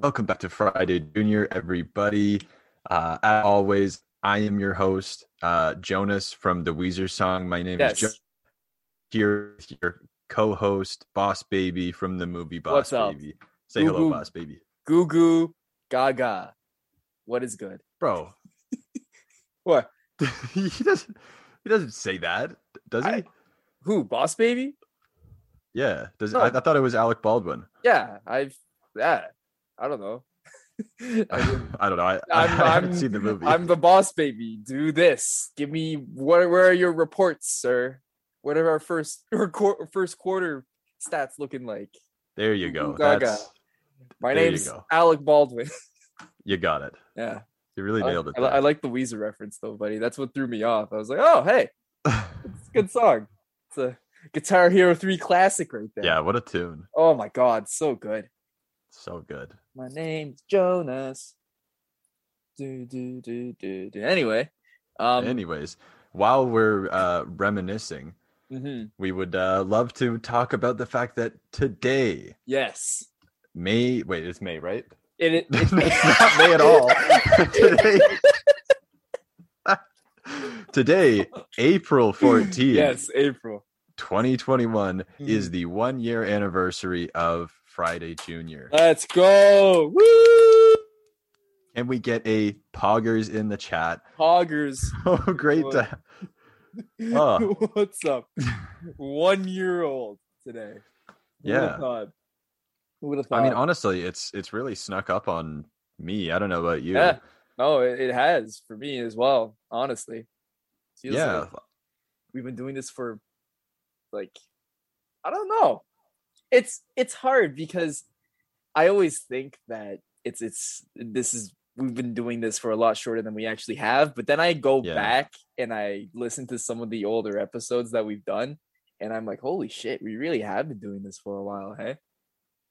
Welcome back to Friday Junior, everybody. Uh, as always, I am your host, uh, Jonas from the Weezer song. My name Yes. is Jonas. Here, with your co-host, Boss Baby from the movie Boss? Baby. Say Goo hello. Boss Baby, Goo goo gaga. What is good? bro. What? he doesn't. He doesn't say that, does he? I- Who? Boss baby? yeah. Does No. I, I thought it was Alec Baldwin. Yeah, I've yeah. I don't know. I I, don't know. I, I haven't I'm, seen the movie. I'm the boss baby. Do this. Give me what? Where are your reports, sir? What are our first first quarter stats looking like? there you go. Gaga. My name's go. Alec Baldwin. you got it. yeah, You really I, nailed it. I, I like the Weezer reference though, buddy. That's what threw me off. I was like, oh hey, it's a good song. It's a Guitar Hero 3 classic right there. yeah, what a tune. Oh my god, so good. So good. My name's Jonas. Do do do do do. Anyway, um, Anyways, while we're uh, reminiscing, mhm, we would uh, love to talk about the fact that today, yes, May, wait, it's May, right? it, it, it's not May at all. today, today, April 14th, yes, April. 2021, is Mhm. the one year anniversary of Friday Junior. Let's go. Woo! And we get a poggers in the chat. Poggers. Oh, great. What? To, Oh. What's up? One year old today. Yeah. Who would have thought? I mean, honestly, it's it's really snuck up on me. I don't know about you. Yeah, no, it, it has for me as well. Honestly, Feels yeah, like we've been doing this for like I don't know. It's it's hard because I always think that it's it's this is we've been doing this for a lot shorter than we actually have, but then I go Yeah. back and I listen to some of the older episodes that we've done and I'm like, holy shit, we really have been doing this for a while, hey?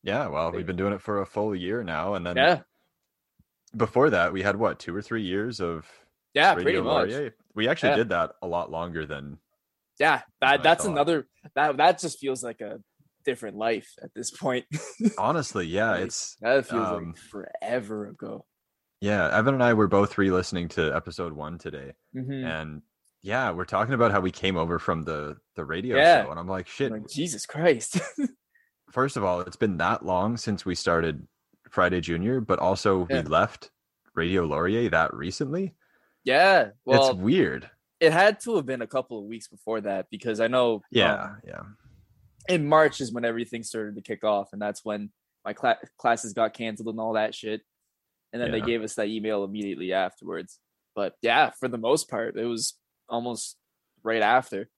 yeah. Well, we've been doing it for a full year now, and then Yeah. before that, we had what two or three years of Yeah, Radio pretty much. Laurier? We actually Yeah. did that a lot longer than Yeah, that that's another that that just feels like a different life at this point. honestly. Yeah, Like, it's that feels um, like forever ago. yeah. Evan and I were both re-listening to episode one today, Mhm. and yeah, we're talking about how we came over from the the radio Yeah. show, and I'm like, shit. Like, Jesus Christ. First of all, it's been that long since we started Friday Junior, but also Yeah. we left Radio Laurier that recently. yeah. Well, it's weird. it had to have been a couple of weeks before that because I know Yeah, um, yeah. In March is when everything started to kick off, and that's when my cla- classes got canceled and all that shit. And then they gave us that email immediately afterwards. But yeah, for the most part, it was almost right after.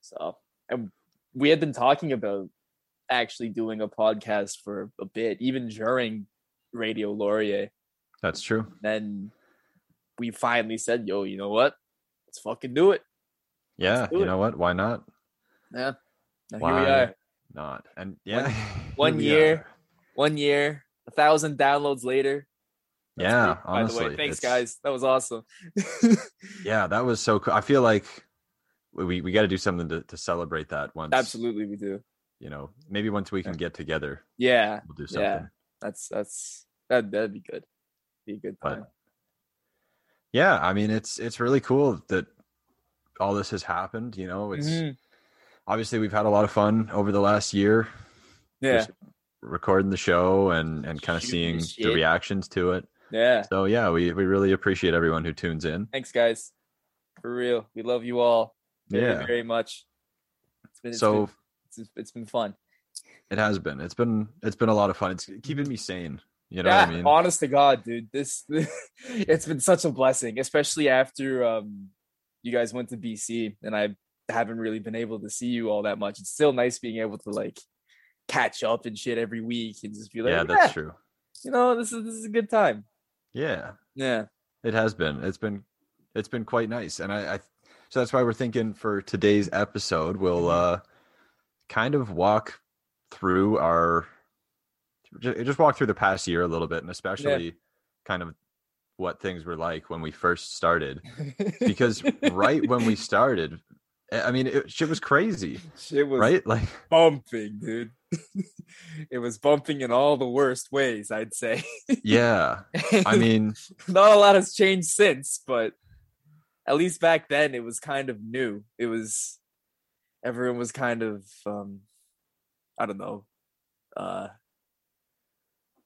So, and we had been talking about actually doing a podcast for a bit, even during Radio Laurier. That's true. Then we finally said, "Yo, you know what? Let's fucking do it." Yeah, do you it. know what? Why not? Yeah. Now Why here we are. not? And yeah, here one year, are. one year, a thousand downloads later. That's Yeah, great, by the honestly, way. Thanks, guys. That was awesome. Yeah, that was so cool. I feel like we we got to do something to, to celebrate that once. Absolutely, we do. You know, maybe once we can get together, Yeah, we'll do something. yeah. That's that's that that'd be good. Be a good But- Yeah, I mean, it's it's really cool that all this has happened. You know, it's Mhm. Obviously we've had a lot of fun over the last year. Yeah, recording the show and and kind of seeing the reactions to it. yeah. So yeah, we we really appreciate everyone who tunes in. Thanks, guys. For real, we love you all very, Yeah. very much. It's been, it's So been, it's, it's been fun. it has been. It's been it's been a lot of fun. It's keeping me sane. You know yeah, what I mean? honest to God, dude, this it's been such a blessing, especially after um you guys went to BC and I haven't really been able to see you all that much. It's still nice being able to like catch up and shit every week and just be like, yeah, yeah, that's true. you know, this is this is a good time. Yeah, Yeah, it has been. It's been it's been quite nice, and I, I so that's why we're thinking for today's episode we'll Mhm. uh kind of walk through our just walk through the past year a little bit, and especially kind of what things were like when we first started. Because right when we started, I mean, it, shit was crazy, shit was right? Like bumping, dude. it was bumping in all the worst ways, I'd say. Yeah. I mean, not a lot has changed since, but at least back then it was kind of new. It was everyone was kind of um I don't know. Uh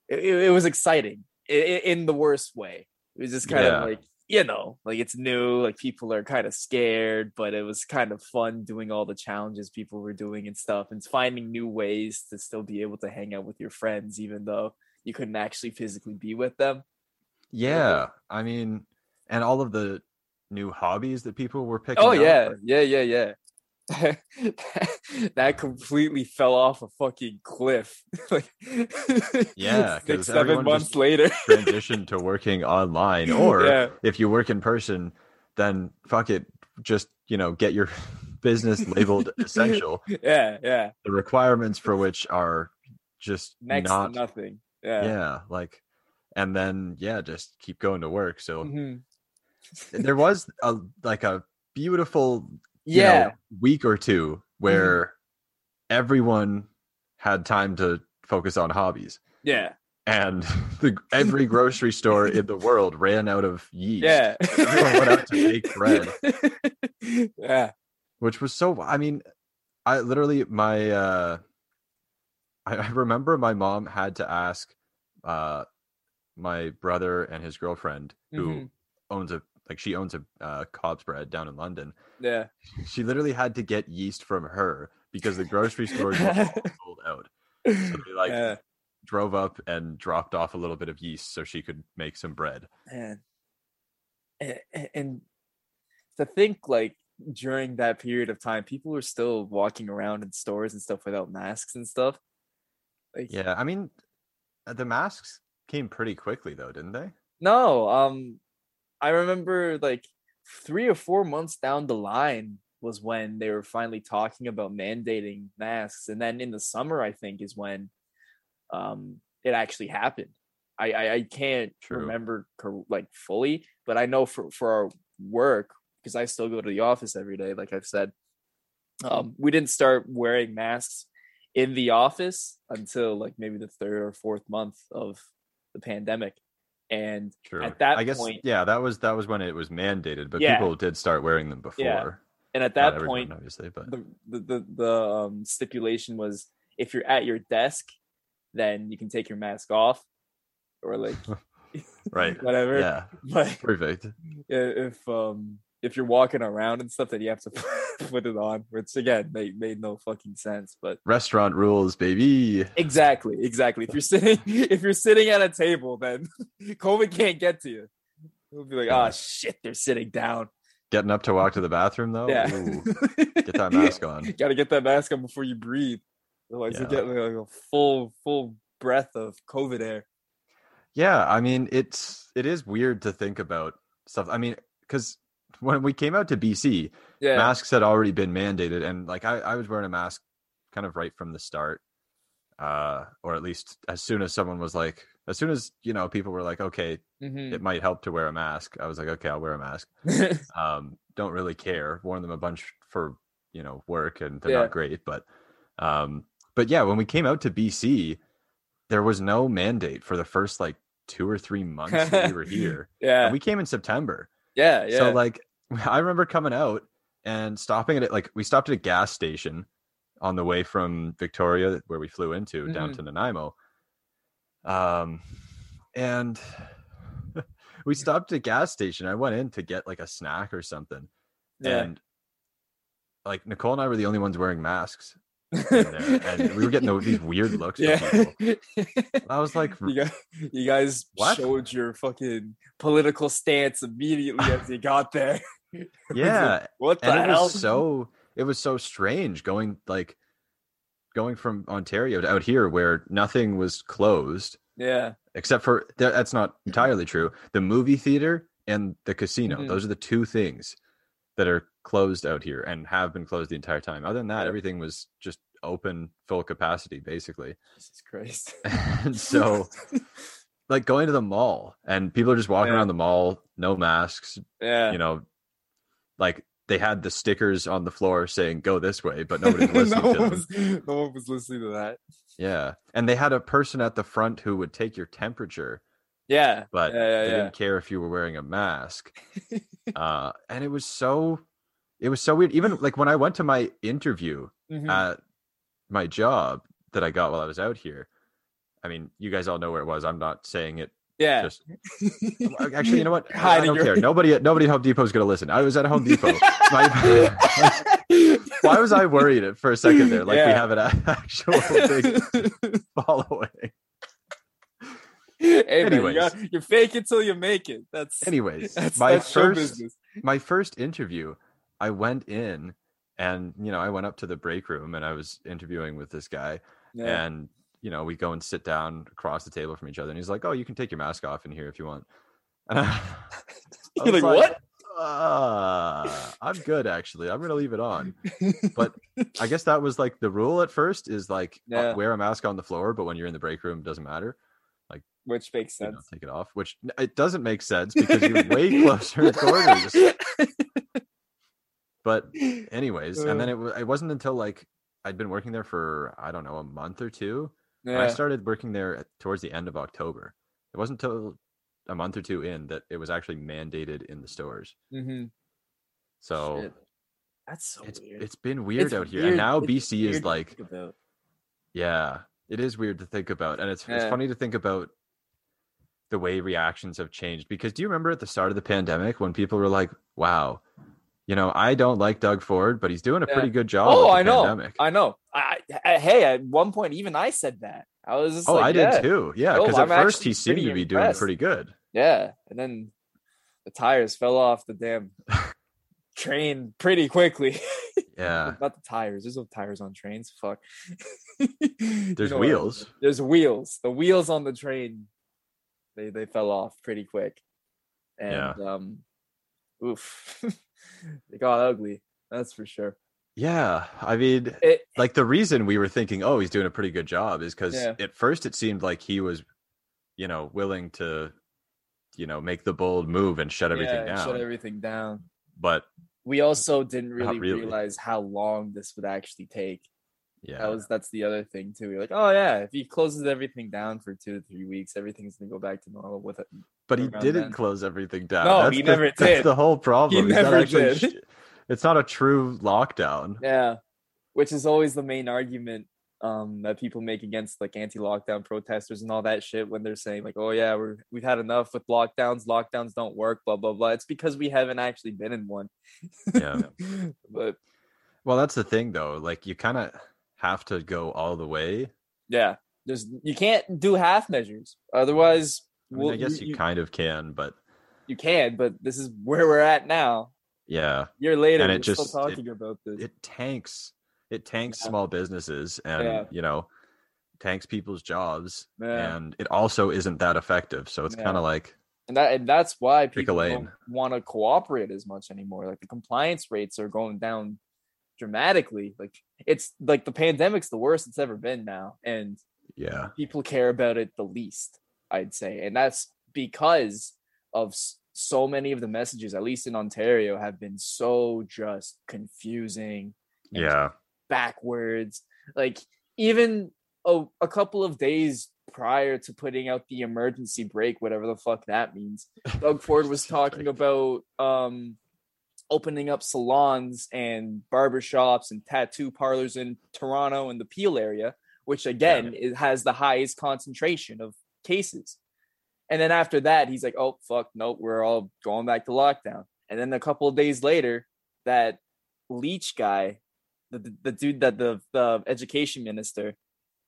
it, it was exciting in, in the worst way. It was just kind Yeah. of like you know, like it's new, like people are kind of scared, but it was kind of fun doing all the challenges people were doing and stuff and finding new ways to still be able to hang out with your friends even though you couldn't actually physically be with them. yeah. I mean, and all of the new hobbies that people were picking Oh up, yeah, yeah, yeah, yeah. that completely fell off a fucking cliff. like Yeah, six, seven months later. transition to working online or yeah, if you work in person then fuck it just you know get your business labeled essential yeah, yeah. the requirements for which are just Next not to nothing. yeah. Yeah. like and then yeah just keep going to work so Mhm. there was a like a beautiful you know, Yeah. week or two where everyone had time to focus on hobbies Yeah. and the every grocery store in the world ran out of yeast Yeah. Everyone went out to bake bread. yeah. which was so i mean i literally my uh I, I remember my mom had to ask uh my brother and his girlfriend who Mhm. owns a like she owns a uh, Cobs bread down in London. Yeah. She literally had to get yeast from her because the grocery stores were sold out. So they like yeah. drove up and dropped off a little bit of yeast so she could make some bread. man and, and to think like during that period of time people were still walking around in stores and stuff without masks and stuff like Yeah, I mean uh, the masks came pretty quickly though, didn't they? no um i remember like three or four months down the line was when they were finally talking about mandating masks and then in the summer i think is when um it actually happened i i, I can't True. remember like fully but i know for for our work because i still go to the office every day like i've said um we didn't start wearing masks in the office until like maybe the third or fourth month of the pandemic and True. At that I guess point- yeah, that was that was when it was mandated, but Yeah. people did start wearing them before. and at that everyone, point obviously, but the the the, the um, stipulation was if you're at your desk, then you can take your mask off, or like right. whatever. Yeah, But perfect. if um if you're walking around and stuff, that you have to put it on. Which again made made no fucking sense. But Restaurant rules, baby. exactly, exactly. If you're sitting if you're sitting at a table, then COVID can't get to you. It'll be like, ah, Yeah. oh shit, they're sitting down. Getting up to walk to the bathroom though. yeah, get that mask on. Got to get that mask on before you breathe. Otherwise, you get like a full full breath of COVID air. Yeah, I mean it's it is weird to think about stuff. I mean, because when we came out to BC, Yeah, masks had already been mandated, and like I, I was wearing a mask kind of right from the start, uh, or at least as soon as someone was like, as soon as you know people were like, okay, Mhm. it might help to wear a mask. I was like, okay, I'll wear a mask. um, don't really care. Worn them a bunch for you know work, and they're Yeah. not great. But um, but yeah, when we came out to BC, there was no mandate for the first like two or three months that we were here. yeah, And we came in September, yeah, yeah. so like I remember coming out and stopping at it. Like we stopped at a gas station on the way from Victoria, where we flew into, down Mhm. to Nanaimo. Um, and we stopped at a gas station. I went in to get like a snack or something, yeah. and like Nicole and I were the only ones wearing masks, and we were getting these weird looks. Yeah. I was like, you guys, you guys showed your fucking political stance immediately as you got there. Was like, yeah, what the and it hell? was so it was so strange going like going from Ontario to out here where nothing was closed yeah, except for that- that's not entirely true. The movie theater and the casino; Mhm. those are the two things that are closed out here and have been closed the entire time. Other than that, everything was just open, full capacity, basically. Jesus Christ. and so, like going to the mall and people are just walking Yeah. around the mall, no masks, yeah, you know like they had the stickers on the floor saying "Go this way," but nobody was listening no, to them. was, no one was listening to that. Yeah, and they had a person at the front who would take your temperature, Yeah, but yeah, yeah, they didn't care if you were wearing a mask. uh, and it was so, it was so weird. Even like when I went to my interview Mhm. at my job that I got while I was out here. I mean, you guys all know where it was. I'm not saying it. yeah. Just actually, you know what? I Hiding don't your- care. Nobody, nobody at Home Depot is going to listen. I was at Home Depot. My- Why was I worried for a second there? Like we have an actual big following. hey, man, you Anyways. got, you fake it till you make it. That's Anyways, that's, my that's first business. my first interview, I went in and you know I went up to the break room and I was interviewing with this guy Yeah. and you know we go and sit down across the table from each other and he's like, "Oh, you can take your mask off in here if you want." And I, You're was like, what? Uh, I'm good actually. I'm gonna leave it on. But I guess that was like the rule at first is like uh, Yeah. wear a mask on the floor, but when you're in the break room, it doesn't matter. Like which makes You know, sense. take it off, which it doesn't make sense because you're way closer quarters. But anyways, and then Uh. it, it wasn't until like I'd been working there for I don't know a month or two. And I started working there at, towards the end of October. It wasn't until a month or two in that it was actually mandated in the stores. Mhm. So Shit. That's so it's weird. it's been weird It's out here, and now it's BC is like, yeah, it is weird to think about, and it's it's funny to think about the way reactions have changed. Because do you remember at the start of the pandemic when people were like, "Wow, you know, I don't like Doug Ford, but he's doing a Yeah. pretty good job." Oh, I know. Pandemic. I know. I, I hey, at one point even I said that. I was just oh, like, I yeah, did too. Yeah, Oh, because at I'm first he seemed to be doing pretty good. Yeah, and then the tires fell off the damn train pretty quickly. Yeah, Not the tires. There's no tires on trains. Fuck. You there's know what wheels. There's wheels. The wheels on the train, they they fell off pretty quick, and Yeah. um, oof, they got ugly. That's for sure. Yeah, I mean, It, like the reason we were thinking, oh, he's doing a pretty good job is because Yeah. at first it seemed like he was, you know, willing to, you know, make the bold move and shut everything yeah, down. Shut everything down. but We also didn't really, really. realize how long this would actually take. yeah, That was that's the other thing too. We're like, oh yeah, if he closes everything down for two to three weeks, everything's gonna go back to normal with it. But he didn't then. close everything down. No, That's he the- never That's the whole problem. He's not never did. sh- it's not a true lockdown. Yeah, which is always the main argument um, that people make against like anti-lockdown protesters and all that shit when they're saying like, "Oh yeah, we're we've had enough with lockdowns. Lockdowns don't work." Blah blah blah. It's because we haven't actually been in one. Yeah. but Well, that's the thing though. Like you kind of have to go all the way. yeah, there's you can't do half measures. Otherwise, I, mean, I guess you, you, kind of can, but you can. But this is where we're at now. yeah, year later, And we're it just- still it- talking about this. it tanks it tanks Yeah. small businesses and Yeah. you know tanks people's jobs Yeah. and it also isn't that effective so it's kind of like and that and that's why people don't want to cooperate as much anymore. Like the compliance rates are going down dramatically. Like it's like the pandemic's the worst it's ever been now, and yeah people care about it the least. I'd say, and that's because of so many of the messages, at least in Ontario, have been so just confusing yeah. backwards. Like even a, a couple of days prior to putting out the emergency brake, whatever the fuck that means, Doug Ford was talking about um opening up salons and barbershops and tattoo parlors in Toronto and the Peel area, which again it has the highest concentration of cases. And then after that, he's like, "Oh fuck, nope, we're all going back to lockdown." And then a couple of days later, that leech guy, the the, the dude that the the education minister,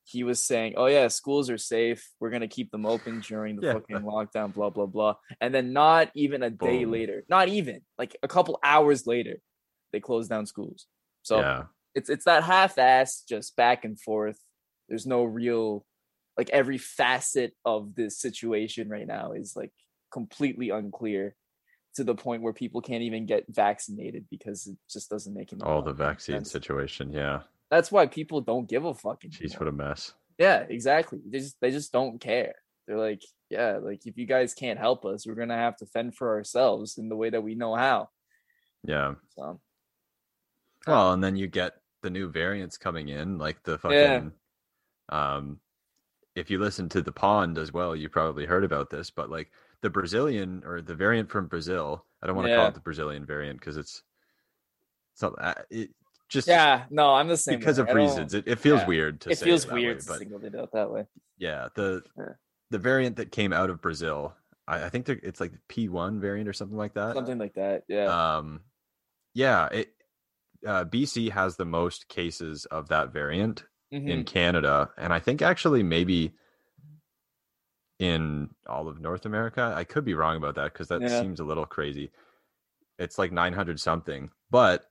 he was saying, "Oh yeah, schools are safe. We're gonna keep them open during the Yeah. fucking lockdown." Blah blah blah. And then not even a day Boom. later, not even like a couple hours later, they closed down schools. So yeah it's it's that half-ass just back and forth. There's no real like every facet of this situation right now is like completely unclear to the point where people can't even get vaccinated because it just doesn't make any all the vaccine sense. situation yeah That's why people don't give a fucking jeez anymore. what a mess Yeah, exactly. They just they just don't care. They're like, yeah, like if you guys can't help us, we're gonna have to fend for ourselves in the way that we know how. yeah So Well, and then you get the new variants coming in, like the Yeah. fucking. Um, if you listen to the pond as well, you probably heard about this, but like the Brazilian or the variant from Brazil, I don't want to call it the Brazilian variant because it's, it's not, it just Yeah, no, I'm the same. because way. of reasons. It, it feels yeah. weird to It feels that weird way, to single it out that way. yeah, the Yeah. the variant that came out of Brazil, I, I think it's like the P1 variant or something like that. Something like that. Yeah. Um, yeah, it uh, BC has the most cases of that variant in Mhm. Canada, and I think actually maybe in all of North America. I could be wrong about that because that Yeah. seems a little crazy. It's like 900 something, but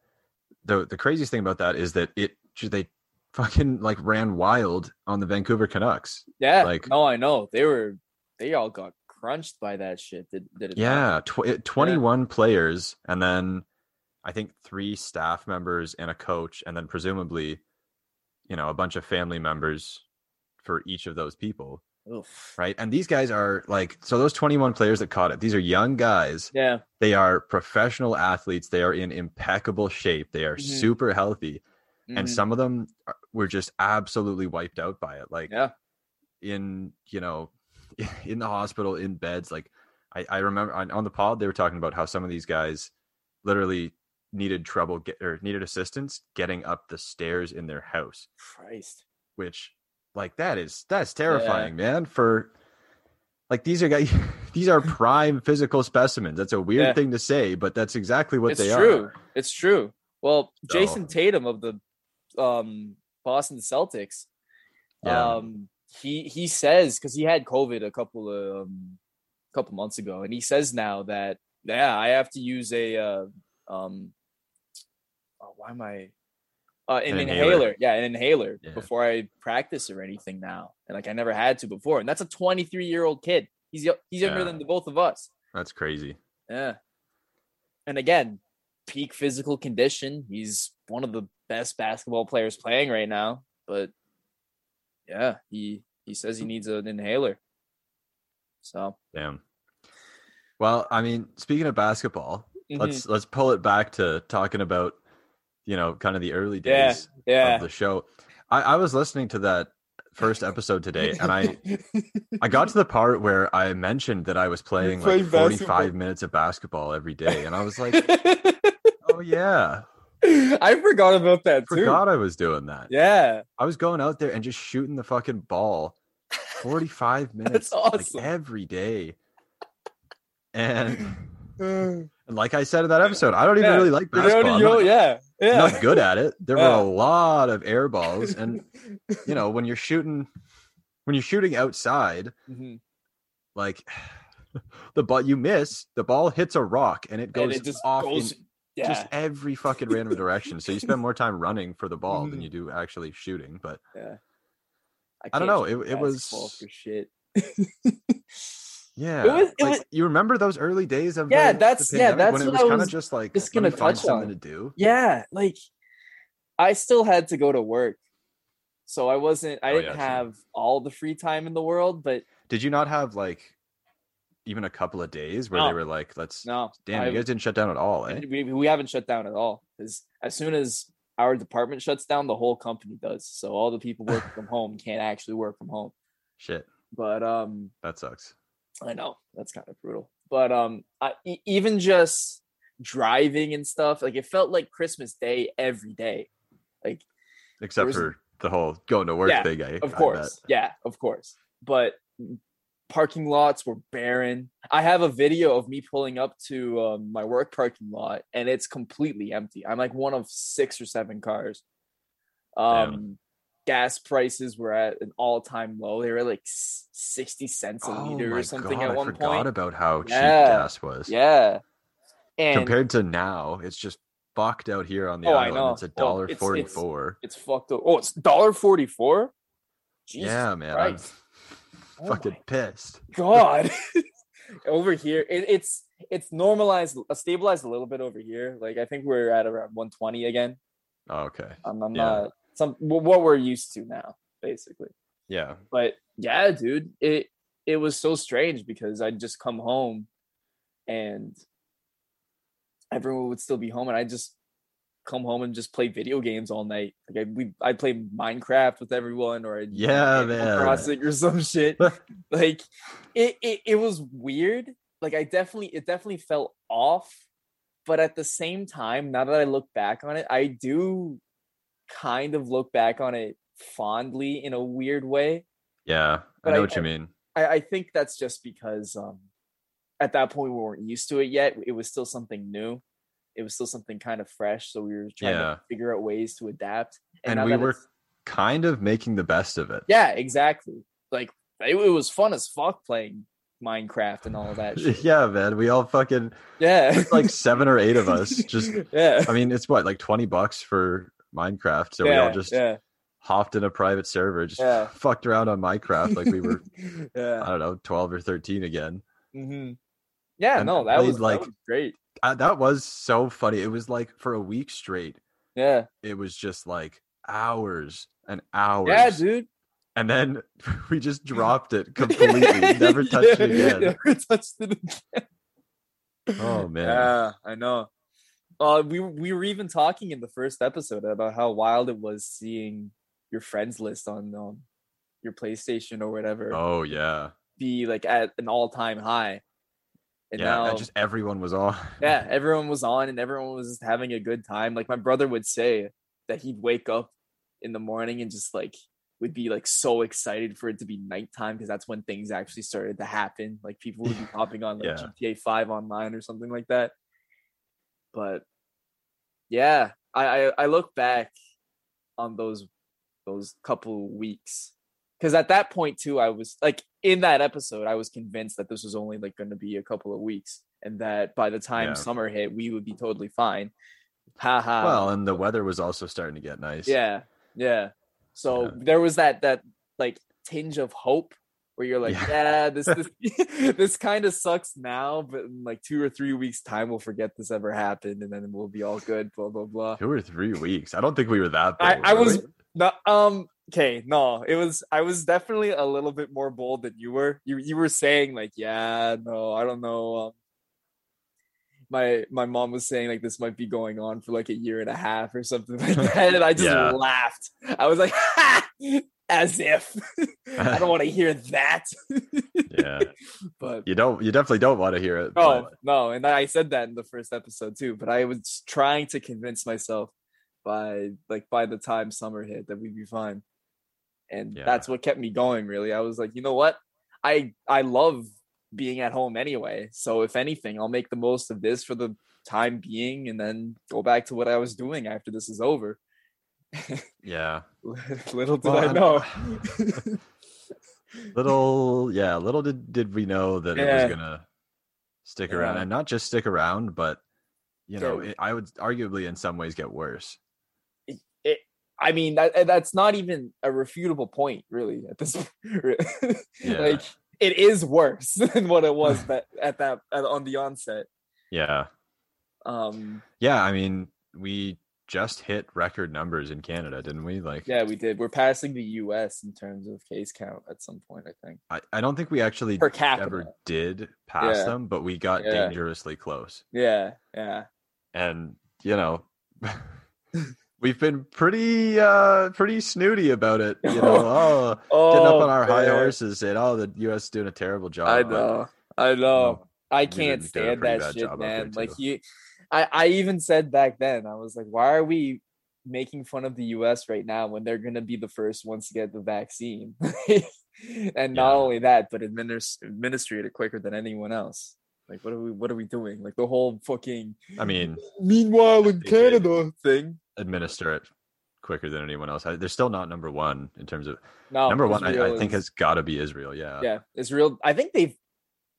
the the craziest thing about that is that it they fucking like ran wild on the Vancouver Canucks. Yeah. like- no, I know. They were they all got crunched by that shit. Did did it? Yeah, tw- it- 21 players, and then I think three staff members and a coach, and then presumably, you know, a bunch of family members for each of those people, Oof. right? And these guys are like, so those 21 players that caught it, these are young guys. Yeah. They are professional athletes. They are in impeccable shape. They are Mhm. super healthy, and Mhm. some of them are- were just absolutely wiped out by it. Like, Yeah. in you know in the hospital in beds like i, I remember on, on the pod they were talking about how some of these guys literally needed trouble get or needed assistance getting up the stairs in their house Christ. which like that is that's terrifying man for like these are guys these are prime physical specimens that's a weird Yeah. thing to say but that's exactly what it's they true. are It's true. It's true. Well, So- Jayson Tatum of the um Boston Celtics, Yeah. um he he says because he had COVID a couple of um, couple months ago, and he says now that yeah, I have to use a uh, um why am I uh, an, An inhaler. inhaler. yeah, an inhaler Yeah. before I practice or anything now, and like I never had to before, and that's a 23 year old kid. He's he's younger Yeah. than the both of us. that's crazy Yeah. And again, peak physical condition. He's one of the best basketball players playing right now. But yeah, he he says he needs an inhaler. So damn well i mean speaking of basketball mhm. let's let's pull it back to talking about you know kind of the early days yeah. of the show I, I was listening to that first episode today and i i got to the part where i mentioned that i was playing like 45 basketball. minutes of basketball every day and i was like oh yeah I forgot about that too. forgot i was doing that Yeah. i was going out there and just shooting the fucking ball 45 minutes awesome. like every day and and like i said in that episode i don't even Yeah. really like basketball you know, yeah. Yeah. not good at it. There Yeah. were a lot of air balls, and you know when you're shooting, when you're shooting outside, Mhm. like the ball you miss, the ball hits a rock and it goes and it just off goes. in yeah. just every fucking random direction. So you spend more time running for the ball than Mhm. you do actually shooting. But yeah. I don't know, it- it was- for shit. yeah, was- it like, was- you remember those early days of Yeah, the, that's- the yeah, pandemic when that's it what was kind of just like just gonna find touch something on. to do. Yeah, like I still had to go to work. So I wasn't I Oh, didn't yeah, true. have all the free time in the world, but Did you not have like even a couple of days where No. they were like, let's no. damn, I- you guys didn't shut down at all, eh? we, we haven't shut down at all. Because as soon as our department shuts down, the whole company does. So all the people working from home can't actually work from home. Shit, But um that sucks. I know that's kind of brutal. But um I, even just driving and stuff, like it felt like Christmas Day every day. Like Except was- for the whole going to work Yeah, thing, I, of course bet. yeah of course but parking lots were barren i have a video of me pulling up to um, my work parking lot and it's completely empty i'm like one of six or seven cars um gas prices were at an all-time low they were like 60 cents a Oh liter or something God, at one I forgot point about how cheap Yeah, gas was. yeah and Compared to now, it's just fucked out here on the Oh, island. It's a dollar it's- it's- forty-four. it's fucked up oh it's dollar 44 Jesus Yeah, man, I'm Oh fucking pissed. God. over here, it, it's it's normalized, uh, stabilized a little bit over here. Like I think we're at around 120 again. Oh, okay, I'm, I'm Yeah. not some what we're used to now, basically. yeah, But yeah, dude, it it was so strange because I'd just come home and everyone would still be home, and I'd just come home and just play video games all night. Like I we I play Minecraft with everyone or I'd Yeah, man. Crossing or some shit. like it, it it was weird. Like I definitely it definitely felt off. But at the same time, now that I look back on it, I do kind of look back on it fondly in a weird way. Yeah, But I know I- what you mean. I, I think that's just because um at that point we weren't used to it yet. It was still something new. It was still something kind of fresh. So we were trying Yeah. to figure out ways to adapt. And now we were kind of making the best of it. yeah, exactly. Like it, it was fun as fuck playing Minecraft and all of that shit. yeah, man. We all fucking Yeah. like seven or eight of us. Just yeah. I mean, it's what like twenty bucks for Minecraft. So we all just yeah. hopped in a private server, just Yeah. fucked around on Minecraft like we were I don't know twelve or thirteen again. hmm Yeah, And no, that was like- like great. Uh, that was so funny. It was like for a week straight. Yeah. It was just like hours and hours. Yeah, dude. And then we just dropped it completely. Never touched it again. Never touched it again. Oh man. Yeah, I know. Uh, we were- we were even talking in the first episode about how wild it was seeing your friends list on um, your PlayStation or whatever Oh yeah. be like at an all time high. And yeah. now, just everyone was on. yeah, everyone was on and everyone was just having a good time. Like my brother would say that he'd wake up in the morning and just like would be like so excited for it to be nighttime because that's when things actually started to happen. Like people would be hopping on like Yeah. GTA Five online or something like that. But yeah, I I, I look back on those those couple weeks because at that point too, I was like in that episode, I was convinced that this was only like going to be a couple of weeks, and that by the time Yeah. summer hit, we would be totally fine. Ha ha. well, and the weather was also starting to get nice. yeah, yeah. So Yeah. there was that that like tinge of hope where you're like, Yeah. yeah, this this this kind of sucks now, but in like two or three weeks time, we'll forget this ever happened, and then we'll be all good. Blah blah blah. Two or three weeks. I don't think we were that I- bold. I were was-? No, um, okay, no, it was I was definitely a little bit more bold than you were. You you were saying like, yeah, no, I don't know. Um, my my mom was saying like this might be going on for like a year and a half or something like that, and I just Yeah. laughed. I was like, ha! As if I don't want to hear that. Yeah. but You don't you definitely don't want to hear it. Oh but no, and I said that in the first episode too. But I was trying to convince myself by like by the time summer hit that we'd be fine, and Yeah. that's what kept me going. Really, I was like, you know what, I I love being at home anyway. So if anything, I'll make the most of this for the time being, and then go back to what I was doing after this is over. Yeah. Little did Well, I know. Little yeah, little did did we know that it was gonna stick around and not just stick around, but you know, Yeah. it, I would arguably in some ways get worse. it, I mean that that's not even a refutable point, really. At this, Yeah. like it is worse than what it was that at that at, on the onset. Yeah. Um, Yeah, I mean, we just hit record numbers in Canada, didn't we? Like yeah, we did. We're passing the U.S. in terms of case count at some point. I think I, I don't think we actually per capita. ever did pass Yeah. them, but we got Yeah. dangerously close. Yeah, yeah, And, you know, we've been pretty uh pretty snooty about it. You know, oh oh, getting up on our high horses and Oh, the US is doing a terrible job. I but- know, I know. No, I can't did- did a stand that shit, job out there, man. Like you, I, I even said back then, I was like, why are we making fun of the U.S. right now when they're gonna be the first ones to get the vaccine? and not Yeah. only that, but administer administer it quicker than anyone else. Like, what are we? What are we doing? Like the whole fucking. I mean, Meanwhile, in Canada thing. administer it quicker than anyone else. I- They're still not number one in terms of No, number one. I, I think has got to be Israel. Yeah. yeah, Israel. I think they've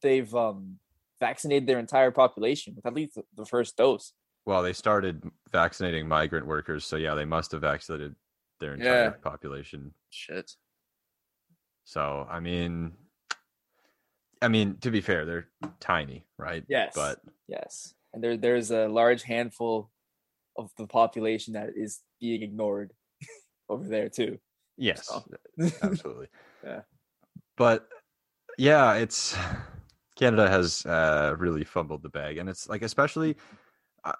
they've um vaccinated their entire population with at least the- first dose. Well, they started vaccinating migrant workers, so yeah, they must have vaccinated their entire Yeah. population. Shit. So I mean, I mean to be fair, they're tiny, right? Yes. But Yes, and there there's a large handful of the population that is being ignored over there too. yes, So. absolutely. Yeah. But yeah, it's Canada has uh, really fumbled the bag, and it's like especially uh,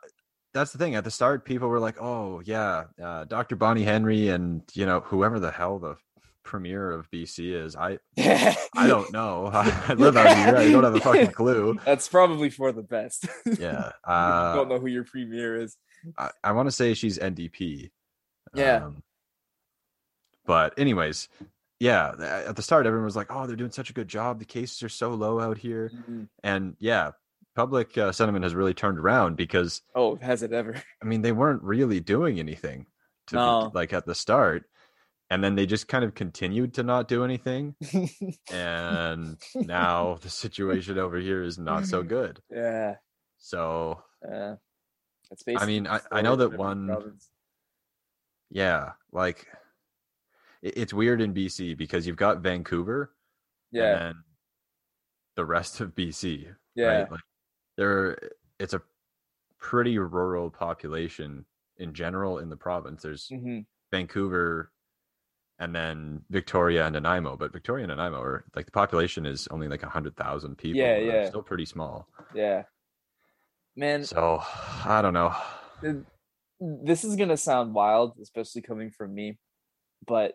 that's the thing. At the start, people were like, "Oh yeah, uh, Dr. Bonnie Henry and you know whoever the hell the premier of BC is. I I don't know. I live out here. I don't have a fucking clue. That's probably for the best. Yeah, uh, don't know who your premier is. I, I want to say she's NDP. Yeah. Um, but anyways, yeah. At the start, everyone was like, "Oh, they're doing such a good job. The cases are so low out here." Mhm. And yeah, public uh, sentiment has really turned around because Oh, has it ever? I mean they weren't really doing anything to be- like at the start, and then they just kind of continued to not do anything, and now the situation over here is not so good. yeah. So Uh, that's I mean, I, I know that one. province. Yeah, like it's weird in BC because you've got Vancouver Yeah. and the rest of BC, Yeah. right? Like there it's a pretty rural population in general in the province. There's hmm Vancouver and then Victoria and Nanaimo, but Victoria and Nanaimo are like the population is only like 100,000 people. Yeah, yeah. Still pretty small. Yeah. Man, So, I don't know. this is gonna sound wild, especially coming from me, but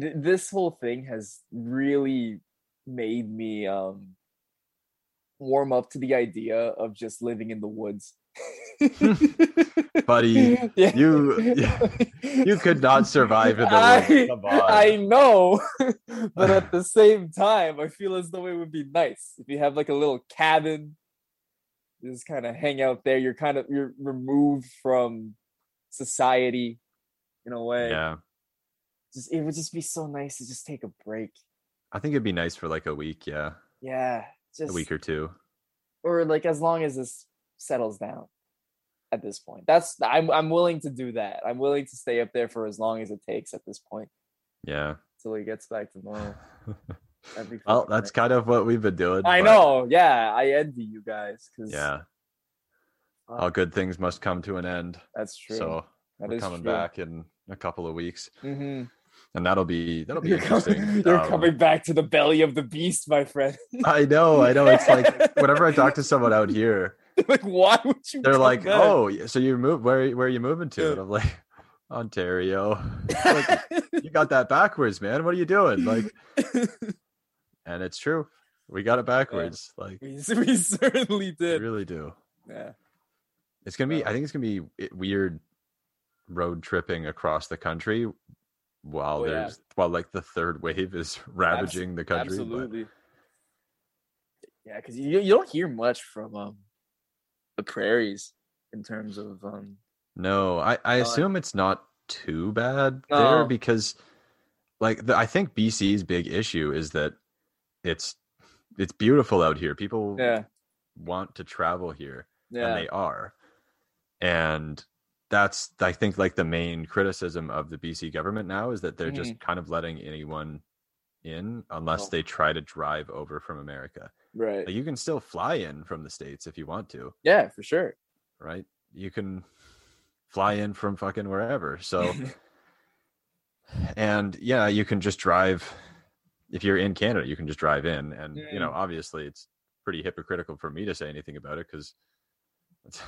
th- this whole thing has really made me um warm up to the idea of just living in the woods. Buddy, you- You could not survive in the I, woods. I know, but at the same time, I feel as though it would be nice if you have like a little cabin, just kind of hang out there. You're kind of you're removed from society in a way. yeah. Just it would just be so nice to just take a break. I think it'd be nice for like a week, yeah. Yeah, just A week or two. or like as long as this settles down. At this point, that's I'm I'm willing to do that. I'm willing to stay up there for as long as it takes. At this point, Yeah. till he gets back to normal. Well, that's kind of what we've been doing. I but know. Yeah, I envy you guys because Yeah. All good things must come to an end. that's true. So That we're coming true. back in a couple of weeks. hmm And that'll be that'll be You're, interesting. coming, you're Um, coming back to the belly of the beast, my friend. I know, I know. It's like whenever I talk to someone out here, like, why would you? they're like? "Oh, so you move? Where where are you moving to?" Yeah. And I'm like, "Ontario." like, you got that backwards, man. What are you doing? Like, and it's true. We got it backwards. Like, we, we certainly we did. really do. Yeah. It's gonna be. I think it's gonna be weird road tripping across the country while Oh, yeah. there's while like the third wave is ravaging the country. but- Absolutely. Yeah, because you you don't hear much from um the prairies in terms of um No, I, I No, assume it's not too bad there because like the, I think BC's big issue is that it's it's beautiful out here. People yeah want to travel here yeah and they are. And that's I think like the main criticism of the BC government now is that they're just mm. kind of letting anyone in unless. Oh. they try to drive over from America. right Like you can still fly in from the states if you want to, yeah for sure right? You can fly in from fucking wherever. So and yeah, you can just drive if you're in Canada, you can just drive in and you know, mm. obviously it's pretty hypocritical for me to say anything about it cuz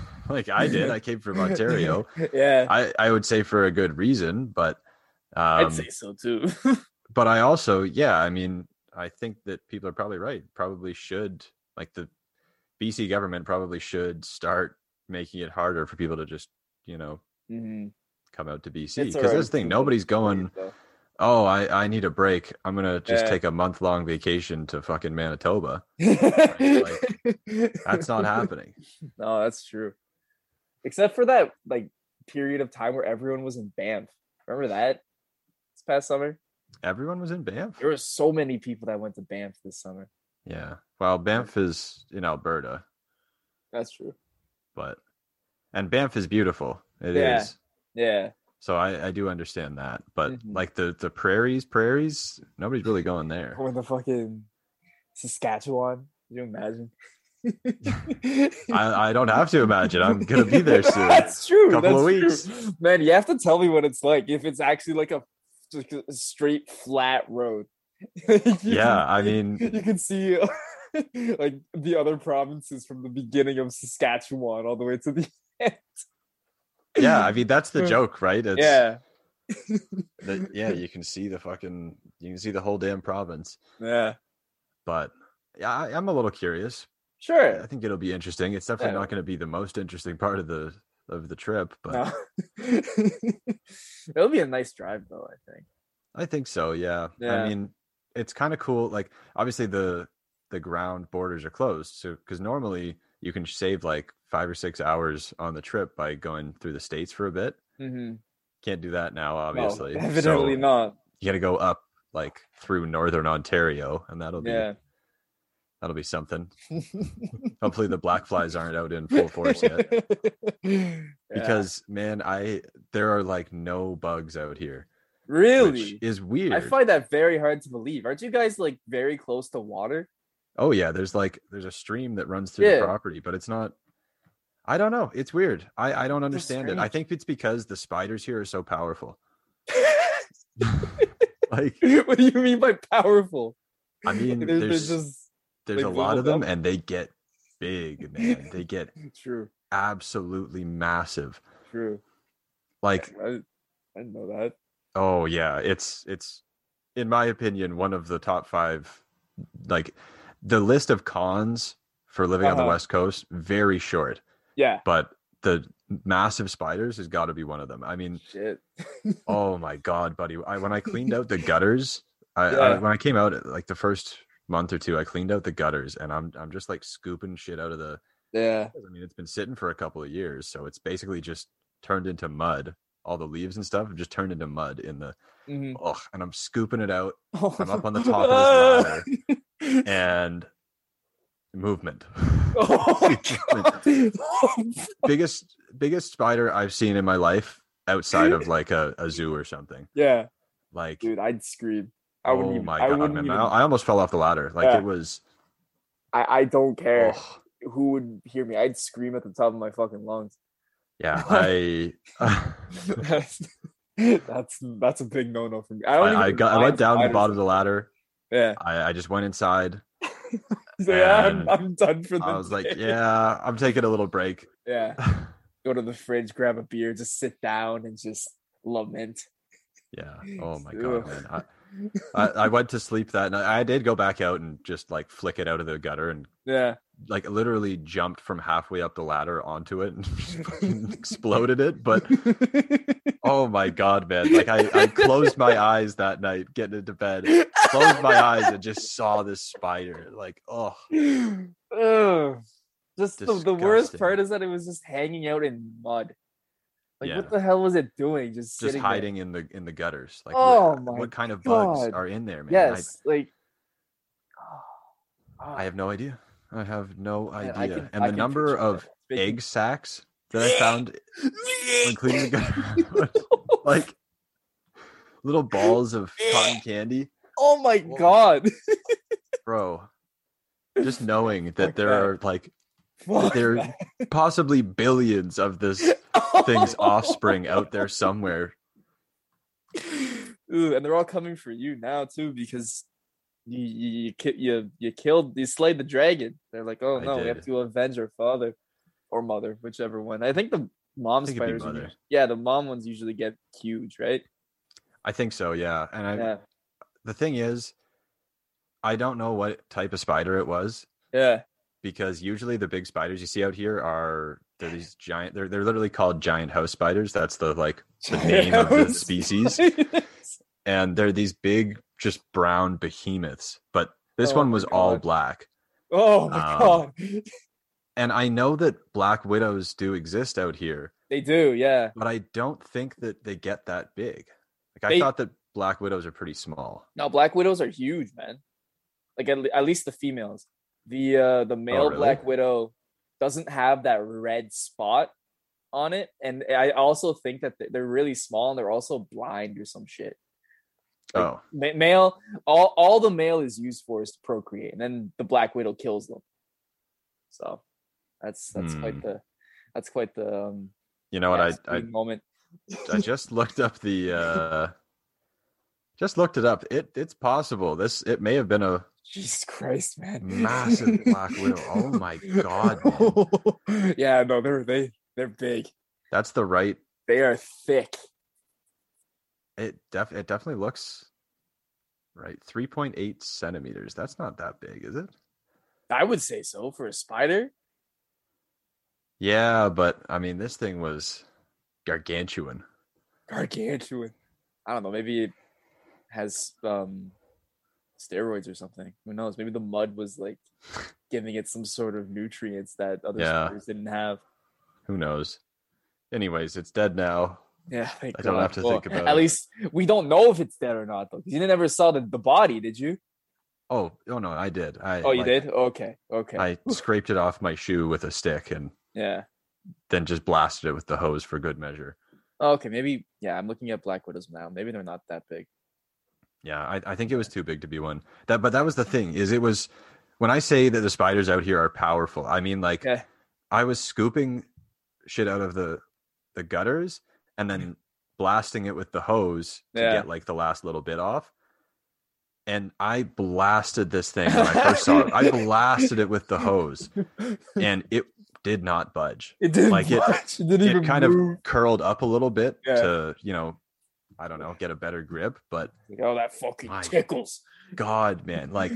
like I did, I came from Ontario. yeah I I would say for a good reason, but um I'd say so too but I also, yeah, I mean, I think that people are probably right. Probably should like the BC government probably should start making it harder for people to just, you know, Mhm. come out to BC. Because already this thing, nobody's going. Oh, I, I need a break. I'm gonna just Yeah. take a month long vacation to fucking Manitoba. That's not happening. No, that's true. Except for that like period of time where everyone was in Banff. Remember that? This past summer? Everyone was in Banff. There were so many people that went to Banff this summer. Yeah. Well, Banff is in Alberta, That's true. but and Banff is beautiful. It is. Yeah. So I, I do understand that, but Mhm. like the the prairies, prairies, nobody's really going there. Or the fucking Saskatchewan. Can you imagine? I, I don't have to imagine. I'm gonna be there soon. That's true. Couple of that's true. weeks. Man, you have to tell me what it's like if it's actually like a, like a straight flat road. Yeah, can- I mean, you can see like the other provinces from the beginning of Saskatchewan all the way to the yeah, I mean that's the joke, right? It's, yeah, that- yeah, you can see the fucking, you can see the whole damn province. yeah, But yeah, I, I'm a little curious. sure. I think it'll be interesting. It's definitely Yeah. not going to be the most interesting part of the of the trip, but No. It'll be a nice drive, though. I think. I think so. Yeah. Yeah. I mean, it's kind of cool. Like, obviously the the ground borders are closed, so because normally you can save like five or six hours on the trip by going through the states for a bit. Mm-hmm. Can't do that now, No, obviously. definitely so not. You got to go up like through northern Ontario, and that'll be Yeah. that'll be something. Hopefully, the black flies aren't out in full force yet. Yeah. Because man, I there are like no bugs out here, really, which is weird. I find that very hard to believe. Aren't you guys like very close to water? Oh yeah, there's like there's a stream that runs through Yeah. the property, but it's not. I don't know. It's weird. I I don't understand it. I think it's because the spiders here are so powerful. Like what do you mean by powerful? I mean, they're there's just there's a lot of them, up? and they get big, man. They get true, absolutely massive. true. Like I, I didn't know that. oh yeah, it's it's in my opinion one of the top five. Like the list of cons for living on the Uh-huh. west coast very short. Yeah. but the massive spiders has got to be one of them. I mean, Shit. oh my god, buddy! I, when I cleaned out the gutters, I, I when I came out like the first month or two, I cleaned out the gutters, and I'm I'm just like scooping shit out of the. Yeah. I mean, it's been sitting for a couple of years, so it's basically just turned into mud. All the leaves and stuff have just turned into mud in the. Mhm. Ugh, and I'm scooping it out, I'm up on the top of this ladder. and movement. My god. Biggest biggest spider I've seen in my life outside of like a, a zoo or something. yeah, Like dude, I'd scream. I oh wouldn't oh even. my I god, wouldn't man. even. I, I almost fell off the ladder. Like Yeah. it was I, I don't care oh, who would hear me. I'd scream at the top of my fucking lungs. yeah. I that's that's that's a big no no for me. I don't. I, I got I went down the bottom of the ladder. Yeah. I, I just went inside. So yeah, I'm, I'm done for the I was like, yeah, I'm taking a little break. yeah. Go to the fridge, grab a beer, just sit down and just lament. Yeah. Oh my god, man. I, I, I went to sleep that night. I did go back out and just like flick it out of the gutter and Yeah. like literally jumped from halfway up the ladder onto it and exploded it. But oh my god, man! Like I, I closed my eyes that night getting into bed, closed my eyes and just saw this spider. Like oh, Ugh. Just the, the worst part is that it was just hanging out in mud. Like Yeah. what the hell was it doing? Just just sitting there? hiding in the in the gutters. Like Oh what, my what kind of bugs are in there, man? I- Yes, like oh, I, have ah. no idea. I have no idea. I can- and I the number of egg sacs that I found when cleaning the gutter, like little balls of cotton candy. oh my Whoa. god. bro just knowing that there are like Fuck there that. possibly billions of this oh. thing's offspring out there somewhere Ooh, and they're all coming for you now too because you you you, you, you killed you slayed the dragon. They're like, oh no, we have to avenge our father or mother, whichever one. I think the mom think spiders. are yeah, the mom ones usually get huge, right? i think so yeah and i Yeah, the thing is i don't know what type of spider it was yeah. Because usually the big spiders you see out here are they're these giant they're, they're literally called giant house spiders that's the like the name of the species and they're these big just brown behemoths but this Oh one was all God. black oh my Um, god, and i know that black widows do exist out here they do. Yeah, but I don't think that they get that big. Like I They- thought that black widows are pretty small. no, black widows are huge, man. Like at, at least the females. The uh the male Oh, really? black widow doesn't have that red spot on it, and I also think that they- they're really small and they're also blind or some shit. Like, oh, Ma- male, all all the male is used for is to procreate, and then the black widow kills them. So that's that's Hmm. quite the that's quite the um, you know what? I, I moment. I just looked up the uh just looked it up. It it's possible. This it may have been a Jesus Christ, man! massive black widow. Oh my god, man. yeah, no, they're they They're big. That's the right. They are thick. It def it definitely looks right. Three point eight centimeters. That's not that big, is it? I would say so for a spider. Yeah, but I mean, this thing was gargantuan. Gargantuan. I don't know. Maybe it has um steroids or something. Who knows? Maybe the mud was like giving it some sort of nutrients that other Yeah. spiders didn't have. Who knows? Anyways, it's dead now. Yeah, thank I don't have to think about it. At it. least we don't know if it's dead or not, though. You never saw the, the body, did you? Oh, oh no, I did. I Oh, you like, did? Okay, okay. I scraped it off my shoe with a stick and yeah. then just blasted it with the hose for good measure. Okay, maybe. Yeah, I'm looking at black widows now. Maybe they're not that big. Yeah, I, I think it was too big to be one. That, but that was the thing. Is it was when I say that the spiders out here are powerful. I mean, like Okay. I was scooping shit out of the the gutters and then mm-hmm. blasting it with the hose to Yeah. get like the last little bit off. And I blasted this thing when I first saw it. I blasted it with the hose, and it did not budge. It didn't Like it- budge. It, didn't even It kind of curled up a little bit Yeah. to, you know, I don't know, get a better grip. But oh, that fucking tickles. God, man, like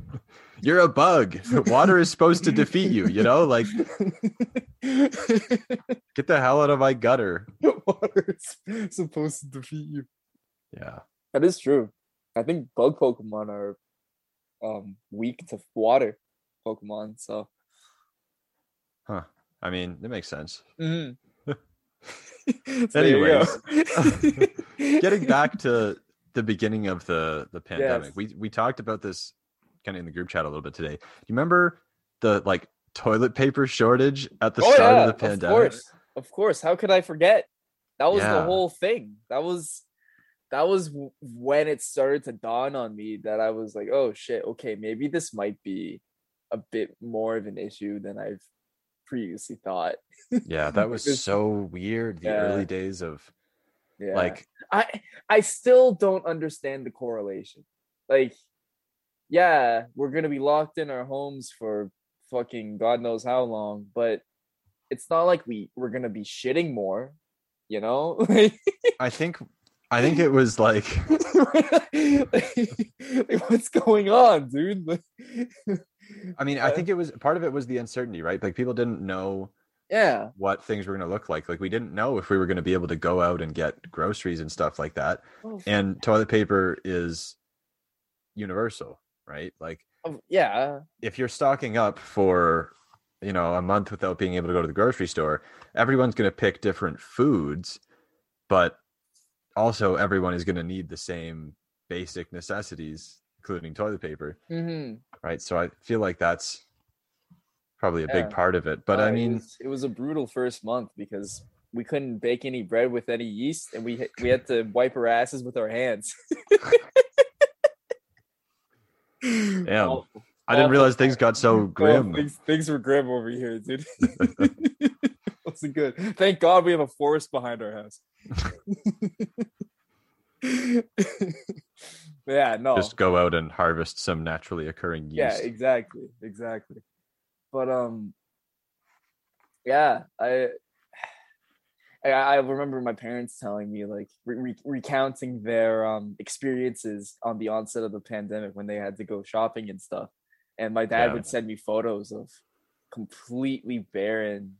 you're a bug. Water is supposed to defeat you, you know? Like get the hell out of my gutter. Water is supposed to defeat you. Yeah. That is true. I think bug Pokemon are um weak to water Pokemon. So huh? I mean, it makes sense. Mhm. You go. Getting back to the beginning of the the pandemic. Yes. We we talked about this kind of in the group chat a little bit today. Do you remember the like toilet paper shortage at the oh start yeah, of the pandemic? Of course, of course. How could I forget? That was the whole thing. That was that was when it started to dawn on me that I was like, oh shit, okay, maybe this might be a bit more of an issue than I've previously thought. Yeah, that was so weird. The Yeah. early days of Yeah. like I I still don't understand the correlation. Like, yeah, we're gonna be locked in our homes for fucking God knows how long, but it's not like we we're gonna be shitting more, you know? I think I think it was like like, what's going on, dude? I mean, I think it was part of it was the uncertainty, right? Like people didn't know yeah, what things were going to look like. Like we didn't know if we were going to be able to go out and get groceries and stuff like that. Oh, And toilet paper is universal, right? Like yeah, if you're stocking up for, you know, a month without being able to go to the grocery store, everyone's going to pick different foods, but also everyone is going to need the same basic necessities, including toilet paper, hmm right? So I feel like that's probably a Yeah. big part of it. But Uh, I it mean, was, it was a brutal first month because we couldn't bake any bread with any yeast, and we we had to wipe our asses with our hands. Damn. I didn't realize things got so Oh, grim. things, things were grim over here, dude. Wasn't good. Thank God we have a forest behind our house. yeah, no. Just go out and harvest some naturally occurring yeast. yeah exactly exactly but um yeah i I, remember my parents telling me like re- re- recounting their um experiences on the onset of the pandemic when they had to go shopping and stuff and my dad Yeah. would send me photos of completely barren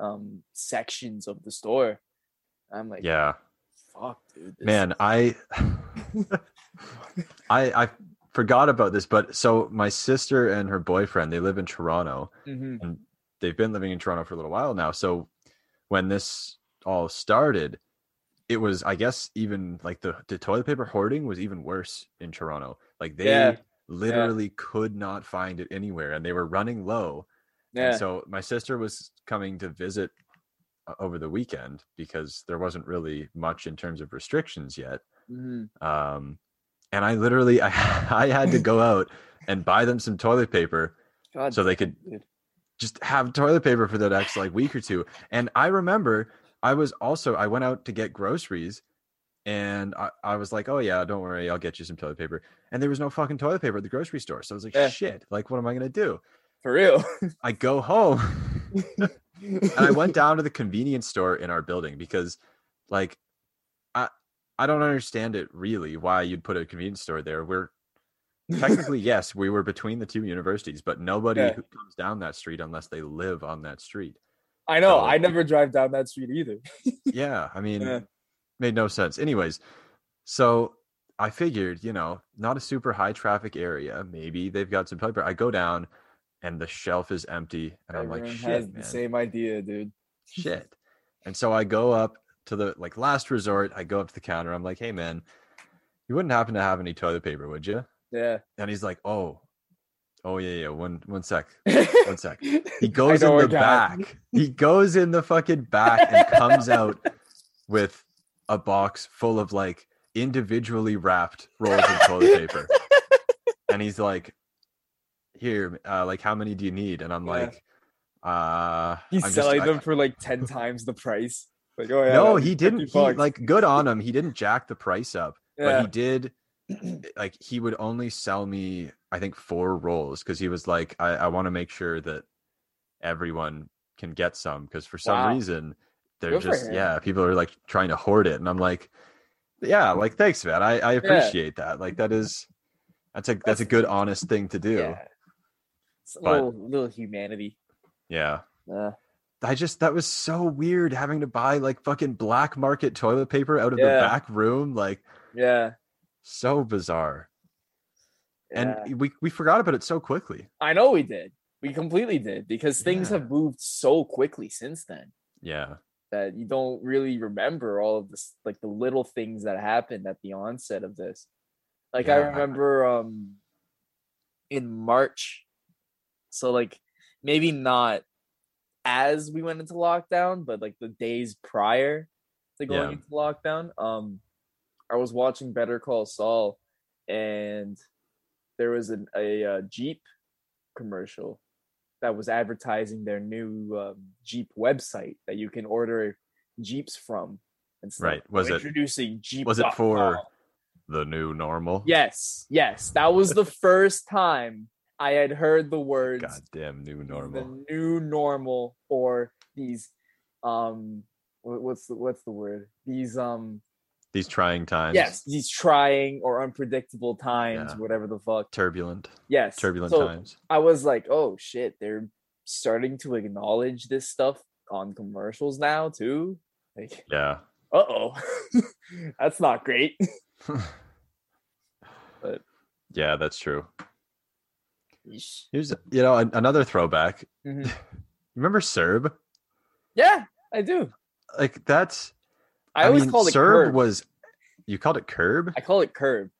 um sections of the store i'm like yeah. fuck dude Man, I I I forgot about this, but so my sister and her boyfriend, they live in Toronto. Mhm. They've been living in Toronto for a little while now. So when this all started, it was I guess even like the, the toilet paper hoarding was even worse in Toronto. Like they Yeah. literally could not find it anywhere and they were running low. yeah And so my sister was coming to visit uh, over the weekend because there wasn't really much in terms of restrictions yet. Mhm. Um, and I literally I, I had to go out and buy them some toilet paper God so they could just have toilet paper for the next like week or two. And I remember I was also I went out to get groceries and I, I was like, oh yeah, don't worry, I'll get you some toilet paper. And there was no fucking toilet paper at the grocery store. So I was like, Yeah. shit, like what am I gonna do? for real I go home and I went down to the convenience store in our building because, like, I I don't understand it really why you'd put a convenience store there. We're technically yes, we were between the two universities, but nobody Yeah. who comes down that street unless they live on that street. I know. So- I never drive down that street either. Yeah, I mean, Yeah. made no sense. Anyways, so I figured, you know, not a super high traffic area. Maybe they've got some paper. I go down, and the shelf is empty, and I'm like, shit, man. the same idea, dude. shit. And so I go up to the like last resort. I go up to the counter. I'm like, hey man, you wouldn't happen to have any toilet paper, would you? Yeah. And he's like, oh, oh yeah, yeah. One one sec. One sec. He goes in the back. He goes in the fucking back and comes out with a box full of like individually wrapped rolls of toilet paper. And he's like, here, uh, like how many do you need? And I'm Yeah. like, uh He's I'm just- selling I- them for like 10 times the price. Like, oh, yeah. no, he didn't. He, like good on him. He didn't jack the price up, but he did. Like he would only sell me, I think, four rolls because he was like, I, I want to make sure that everyone can get some because for some Wow. reason they're just yeah, people are like trying to hoard it, and I'm like, yeah, like thanks, man. I I appreciate that. Like that is that's a that's, a good honest thing to do. Yeah. It's a But- little, little humanity. yeah. Uh, I just that was so weird having to buy like fucking black market toilet paper out of Yeah. the back room. Like yeah. so bizarre. yeah. And we we forgot about it so quickly. I know we did. We completely did because things Yeah. have moved so quickly since then Yeah. that you don't really remember all of this, like the little things that happened at the onset of this. Like I remember um in March, so like maybe not as we went into lockdown, but like the days prior to going Yeah. into lockdown, um, I was watching Better Call Saul, and there was an, a, uh Jeep commercial that was advertising their new um, Jeep website that you can order Jeeps from. And stuff. Right. Was it- introducing Jeep? Was it for the new normal? Yes, yes. That was the first time I had heard the words Goddamn new normal. the new normal or these um what's the what's the word? These um These trying times. yes, these trying or unpredictable times, Yeah. whatever the fuck. Turbulent. Yes. Turbulent So times. I was like, oh shit, they're starting to acknowledge this stuff on commercials now too. Like, Yeah. uh oh. That's not great. But- yeah, that's true. Here's you know another throwback. Mhm. Remember CERB? Yeah, I do. Like that's I, always mean, called it CERB curb. was you called it curb? I call it curb.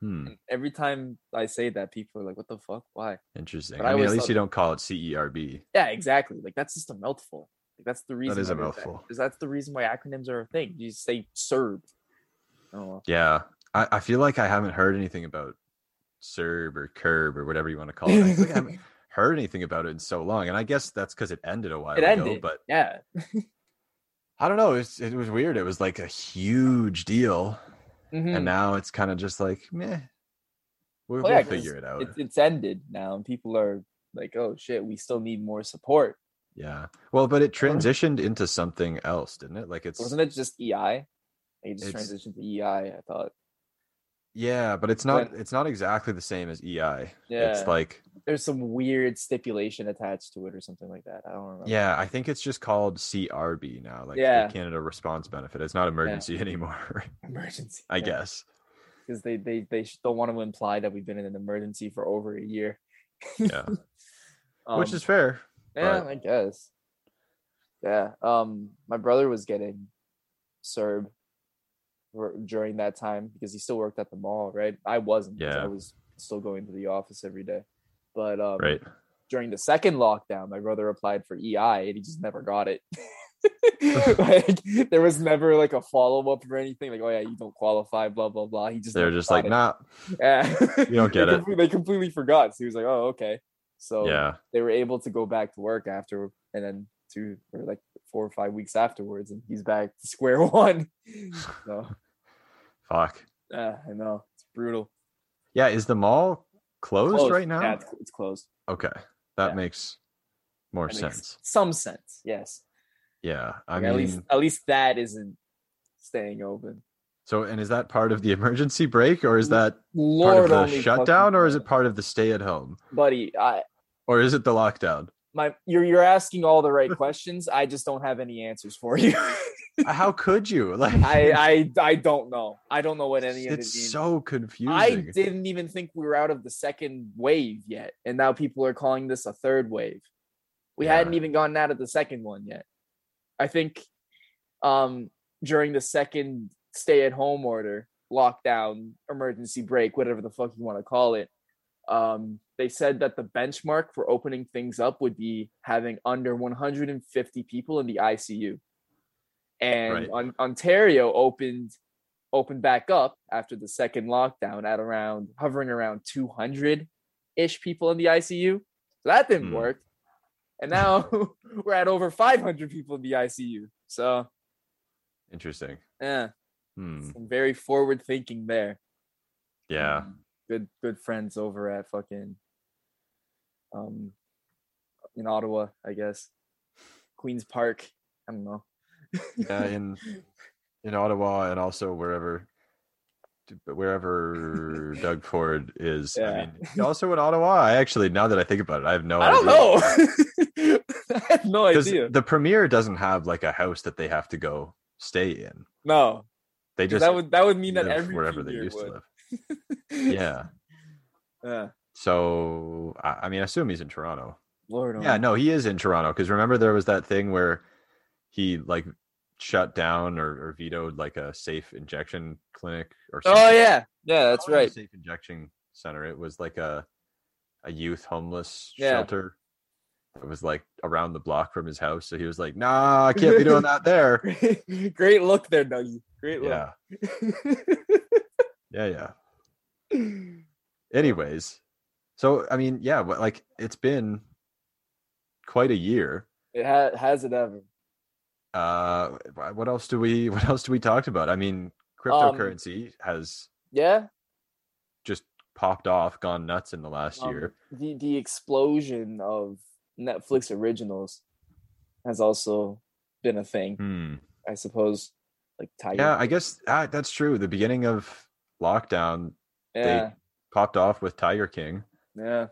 Hmm. Every time I say that, people are like, "What the fuck? Why?" Interesting. But I I mean, at least thought- you don't call it C E R B. Yeah, exactly. Like that's just a mouthful. Like that's the reason. is a why they're there, mouthful. 'cause that's the reason why acronyms are a thing. You just say "serb." Oh, Yeah. I, I feel like I haven't heard anything about CERB or Curb or whatever you want to call it. I like I haven't heard anything about it in so long. And I guess that's because it ended a while it ago. ended. But yeah, I don't know. It was, it was weird. It was like a huge deal. Mhm. And now it's kind of just like, meh. We'll, Well, yeah, we'll 'cause figure it out. it's it's ended now, and people are like, "Oh shit, we still need more support." yeah. Well, but it transitioned into something else, didn't it? Like it's, Wasn't it just EI? They just transitioned to EI. I thought. Yeah, but it's not, When- it's not exactly the same as EI. Yeah, It's like, there's some weird stipulation attached to it or something like that. I don't remember. Yeah, I think it's just called CRB now, like Yeah. the Canada Response Benefit. It's not emergency anymore, emergency. I guess. because they they they don't want to imply that we've been in an emergency for over a year. Yeah, which Um, is fair. Yeah, But- I guess. Yeah. Um, my brother was getting CERB for- during that time because he still worked at the mall, right? I wasn't. Yeah. I was still going to the office every day. But um, Right. during the second lockdown, my brother applied for EI and he just never got it. like there was never like a follow up or anything. Like, oh yeah, you don't qualify, blah blah blah. He just They're just like, it. nah. Yeah. You don't get they it. They completely forgot. So he was like, oh, okay. So Yeah. they were able to go back to work after, and then two or like four or five weeks afterwards, and he's back to square one. so Fuck. yeah, I know it's brutal. Yeah. Is the mall closed, Closed. right now? Yeah, it's, it's closed. Okay. That Yeah. makes more That makes sense. Some sense, yes. Yeah, I Like, mean, at least at least that isn't staying open. so and is that part of the emergency brake, or is that part of the shutdown, or is it part of the stay at home, buddy? I or is it the lockdown? My you're you're asking all the right questions. I just don't have any answers for you. How could you? Like, I I I don't know. I don't know what any of it it's so confusing. I didn't even think we were out of the second wave yet, and now people are calling this a third wave. We Yeah. hadn't even gotten out of the second one yet. I think um during the second stay at home order, lockdown, emergency brake, whatever the fuck you want to call it, um they said that the benchmark for opening things up would be having under 150 people in the ICU. And Right. on, Ontario opened opened back up after the second lockdown at around hovering around 200 ish people in the ICU. So that didn't Hmm. work. And now we're at over 500 people in the ICU. So, Interesting. yeah, Hmm. some very forward thinking there. Yeah. Good good friends over at fucking um in Ottawa, I guess. Queens Park. I don't know. Yeah. In in Ottawa and also wherever wherever Doug Ford is. I Yeah. mean, also in Ottawa. I actually, now that I think about it, I have no. I don't know. I have no idea. the premier doesn't have like a house that they have to go stay in. No. they just that would that would mean that every wherever they used would. to live. Yeah. Yeah. So I, I mean, I assume he's in Toronto. Lord. Oh yeah, only. no, he is in Toronto because remember there was that thing where he like shut down or, or vetoed like a safe injection clinic or oh, something. Oh yeah. Yeah, that's Not even a right. Safe injection center. It was like a a youth homeless Yeah. shelter. It was like around the block from his house. So he was like, "Nah, I can't be doing that there." Great look there, Dougie. Great look. Yeah, yeah, yeah. Anyways, so I mean, yeah, what like it's been quite a year. it ha- has it ever. Uh, what else do we? What else do we talked about? I mean, Um, cryptocurrency has Yeah. just popped off, gone nuts in the last Um, year. the the explosion of Netflix originals has also been a thing, Hmm. I suppose. Like Tiger. Yeah, I guess ah, that's true. The beginning of lockdown yeah, popped off with Tiger King. yeah.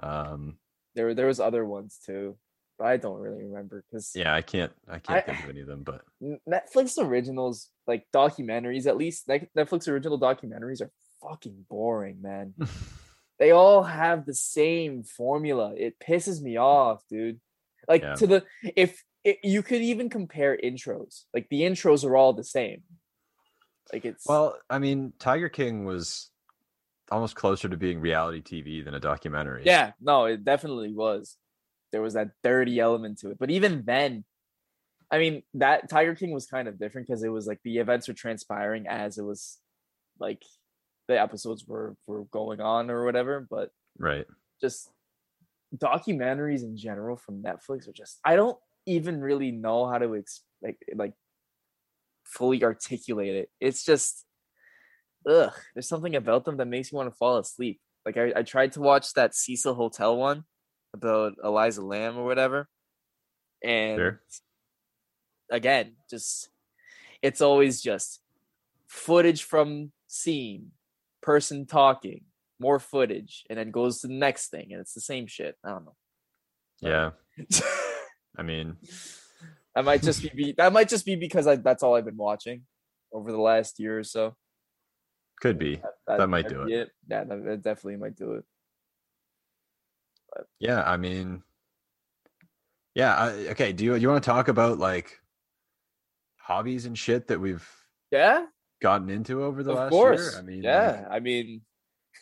Um, There were there was other ones too, but I don't really remember because yeah, I can't, I can't I- think of any of them, but Netflix originals, like documentaries, at least like Netflix original documentaries, are fucking boring, man. they all have the same formula. It pisses me off, dude. Like Yeah. to the if it, you could even compare intros, like the intros are all the same. Like it's well, I mean, Tiger King was almost closer to being reality TV than a documentary. yeah, no, it definitely was. There was that dirty element to it, but even then, I mean, that Tiger King was kind of different because it was like the events were transpiring as it was, like the episodes were were going on or whatever. But right. just documentaries in general from Netflix are just I don't even really know how to ex- like like fully articulate it. It's just ugh, there's something about them that makes me want to fall asleep. Like I, I tried to watch that Cecil Hotel one about Elisa Lam or whatever. And Sure. again, just it's always just footage from scene, person talking, more footage, and then goes to the next thing, and it's the same shit. I don't know. Yeah. I mean, that might just be, be that might just be because I, that's all I've been watching over the last year or so. Could be. That might do it. Yeah, that, that definitely might do it. Yeah. I mean, yeah. I, okay. Do you you want to talk about like hobbies and shit that we've Yeah, gotten into over the of last course. year? I mean, like, yeah, I mean,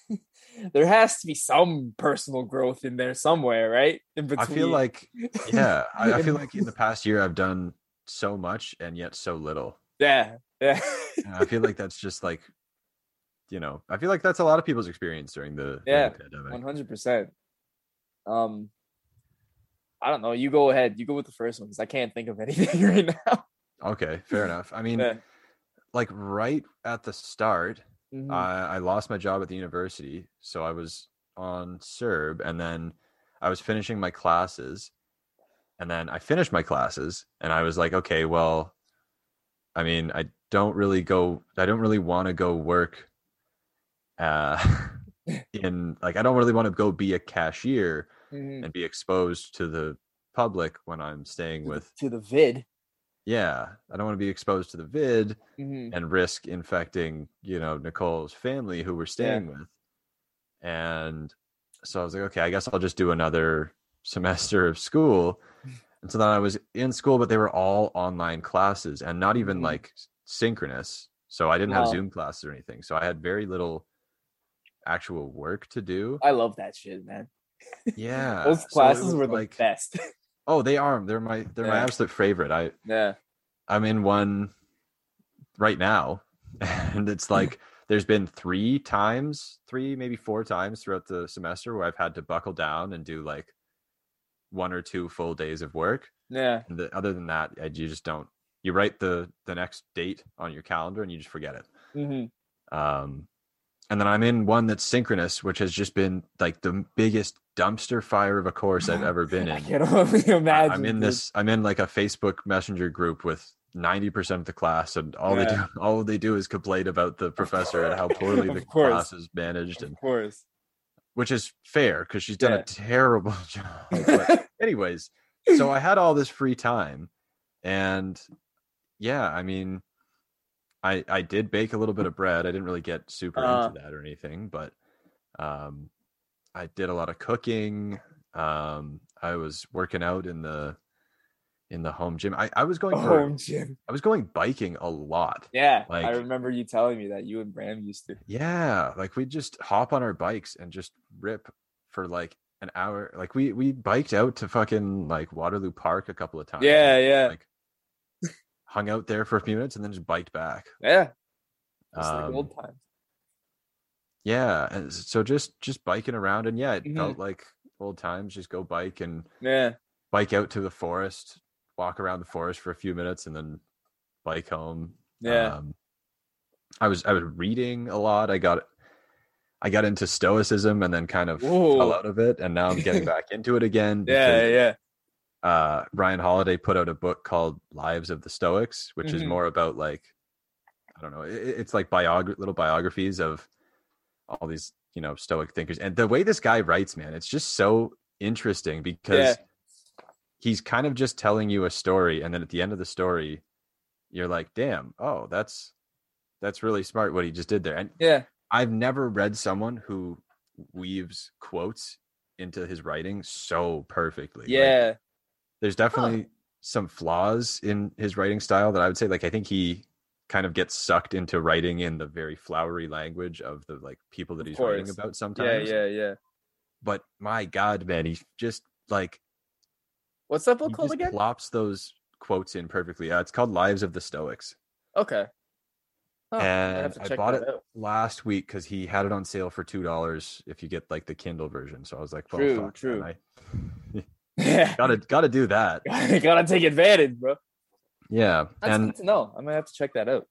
there has to be some personal growth in there somewhere, right? In between. I feel like yeah, I, I feel like in the past year I've done so much and yet so little. yeah, yeah. I feel like that's just like, you know, I feel like that's a lot of people's experience during the, Yeah. One hundred percent. Um, I don't know. You go ahead. You go with the first one because I can't think of anything right now. Okay, fair enough. I mean, Yeah. like right at the start, Mhm. I, I lost my job at the university, so I was on CERB, and then I was finishing my classes, And then I finished my classes and I was like, okay, well, I mean, I don't really go, I don't really want to go work uh, in, like, I don't really want to go be a cashier Mhm. and be exposed to the public when I'm staying with, to the vid. yeah, I don't want to be exposed to the vid Mhm. and risk infecting, you know, Nicole's family who we're staying with. And so I was like, okay, I guess I'll just do another semester of school. And so then I was in school, but they were all online classes and not even Mhm. like synchronous. So I didn't have Zoom classes or anything. So I had very little actual work to do. I love that shit, man. Yeah. Those classes was were the like, best. oh, they are. They're my they're my absolute favorite. I yeah. I'm in one right now, and it's like there's been three times, three maybe four times throughout the semester where I've had to buckle down and do like one or two full days of work. Yeah. And the, other than that, I, you just don't. You write the the next date on your calendar and you just forget it. hmm Um, and then I'm in one that's synchronous, which has just been like the biggest dumpster fire of a course I've ever been in. I can only imagine. I'm in this. I'm in like a Facebook Messenger group with ninety percent of the class, and all they do, all they do is complain about the professor and how poorly the course. class is managed, and Of course. which is fair because she's done Yeah. a terrible job. But anyways, so I had all this free time, and yeah, I mean, I I did bake a little bit of bread. I didn't really get super Uh. into that or anything, but um, I did a lot of cooking. Um, I was working out in the in the home gym. I, I was going for Home gym. I was going biking a lot. Yeah. Like- I remember you telling me that you and Bram used to. Yeah, like we'd just hop on our bikes and just rip for like an hour. Like we we biked out to fucking like Waterloo Park a couple of times. Yeah, yeah. Like hung out there for a few minutes and then just biked back. Yeah. Just like Um, old times. Yeah, and so just just biking around and yeah, it Mhm. felt like old times. Just go bike and Yeah. bike out to the forest, walk around the forest for a few minutes, and then bike home. Yeah. Um, I was I was reading a lot. I got I got into stoicism and then kind of Whoa. fell out of it, and now I'm getting back into it again. yeah. Yeah. Uh, Ryan Holiday put out a book called Lives of the Stoics, which is Mhm. more about like I don't know, it, it's like biog- little biographies of all these you know Stoic thinkers, and the way this guy writes, man, it's just so interesting because he's kind of just telling you a story, and then at the end of the story, you're like, damn, oh, that's that's really smart what he just did there, and Yeah. I've never read someone who weaves quotes into his writing so perfectly. Like, Yeah. There's definitely some flaws in his writing style that I would say like I think he kind of gets sucked into writing in the very flowery language of the like people that Of he's writing about sometimes. Yeah. Yeah. yeah. But my god, man, he just like What's that book called again? plops those quotes in perfectly. Uh, it's called Lives of the Stoics. Okay. Oh, and to I bought it out. last week because he had it on sale for two dollars if you get like the Kindle version. So I was like, well, True, fuck, true. I Yeah. gotta gotta do that. Gotta take advantage, bro. Yeah, That's and good to know. I'm gonna have to check that out.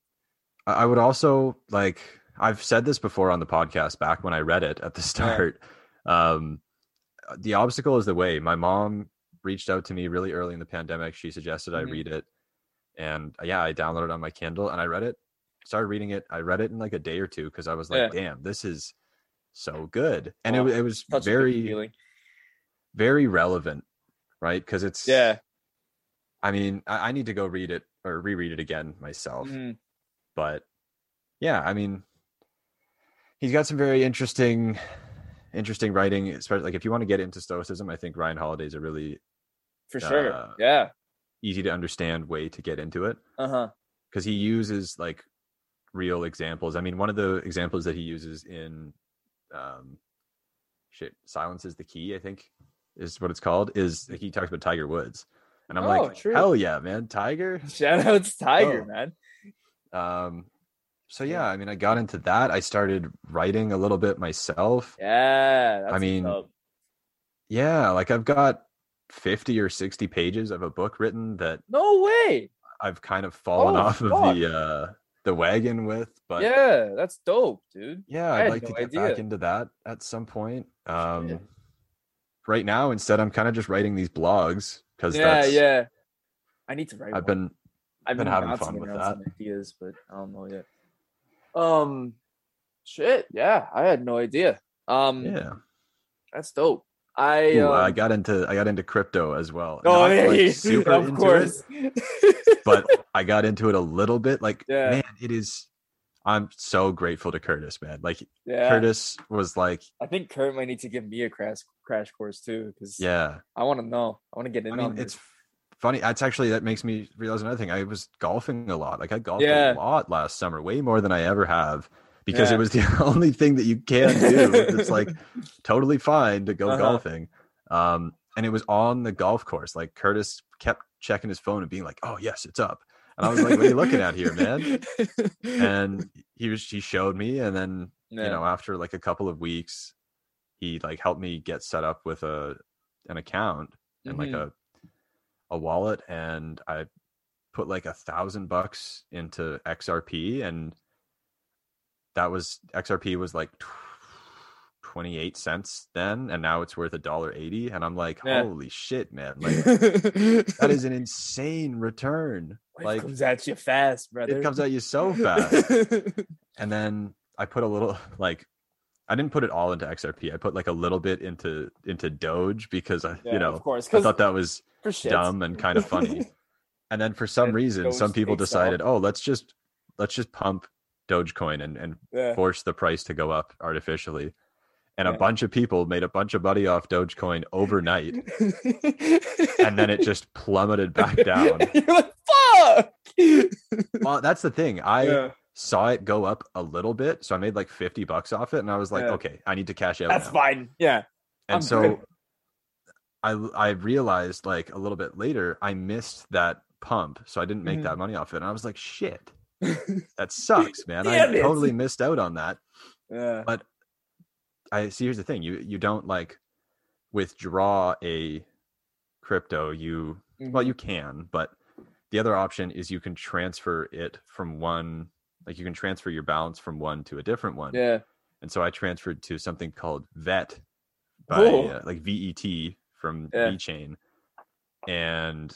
I I would also like I've said this before on the podcast back when I read it at the start. Um the obstacle is the way. My mom reached out to me really early in the pandemic. She suggested I Mhm. read it. And uh, yeah, I downloaded it on my Kindle and I read it. Started reading it. I read it in like a day or two because I was like, damn, this is so good. And it, it was Such very very relevant, right? Because it's Yeah. I mean, I, I need to go read it or reread it again myself. Mhm. but yeah i mean he's got some very interesting interesting writing especially like if you want to get into stoicism i think ryan holiday's a really For sure. Uh, yeah. easy to understand way to get into it Uh huh. because he uses like real examples i mean one of the examples that he uses in um shit silence is the key i think is what it's called is he talks about tiger woods and i'm Oh, like true. hell yeah man tiger Shout out to Tiger, Oh. man. Um, so yeah, I mean, I got into that. I started writing a little bit myself. Yeah. That's I mean, up. Yeah, like I've got 50 or 60 pages of a book written that no way. I've kind of fallen Oh, off of the uh the wagon with, but yeah, that's dope, dude. yeah, I I'd like no to get idea. back into that at some point. Um Shit. Right now instead I'm kind of just writing these blogs because Yeah, yeah. I need to write. I've one. been I've been been having fun with that. some ideas, but I don't know yet. Um, shit. Yeah, I had no idea. Um, yeah. that's dope. I Ooh, um, I got into I got into crypto as well. oh Not, yeah, like, super of course. it, but I got into it a little bit. Like, Yeah. man, it is. I'm so grateful to Curtis, man. Like yeah, Curtis was like, I think Kurt might need to give me a crash crash course too, because yeah. I want to know. I want to get in I mean, it's funny. That's actually that makes me realize another thing. I was golfing a lot. Like I golfed Yeah. a lot last summer, way more than I ever have, because Yeah. it was the only thing that you can do. it's like totally fine to go Uh-huh. golfing. Um, and it was on the golf course. Like Curtis kept checking his phone and being like, "Oh yes, it's up." And I was like, "What are you looking at here, man?" And he was he showed me, and then Yeah. you know after like a couple of weeks, he like helped me get set up with a an account and like Mhm. a a wallet and I put like a thousand bucks into XRP and that was XRP was like tw- 28 cents then and now it's worth a dollar 80 and I'm like Yeah. holy shit man like that is an insane return Life like comes at you fast, brother. it comes at you so fast and then I put a little like I didn't put it all into XRP I put like a little bit into into Doge because I Yeah, you know of course, I thought that was dumb and kind of funny. And then for some And reason, some people decided, oh, let's just let's just pump Dogecoin and, and yeah. force the price to go up artificially. And a Yeah. bunch of people made a bunch of money off Dogecoin overnight, and then it just plummeted back down. You're like, fuck. Well, that's the thing. I yeah, saw it go up a little bit, so I made like fifty bucks off it, and I was like, Yeah. okay, I need to cash out. that's now. fine. Yeah, And I'm so good. I I realized like a little bit later I missed that pump, so I didn't make Mhm. that money off it, and I was like, shit. That sucks, man. I it. totally missed out on that. yeah, I see. Here's the thing: you you don't like withdraw a crypto. You well, Mhm. you can, but the other option is you can transfer it from one. Like you can transfer your balance from one to a different one. yeah, And so I transferred to something called VET, by uh, like VET from Yeah. VeChain, and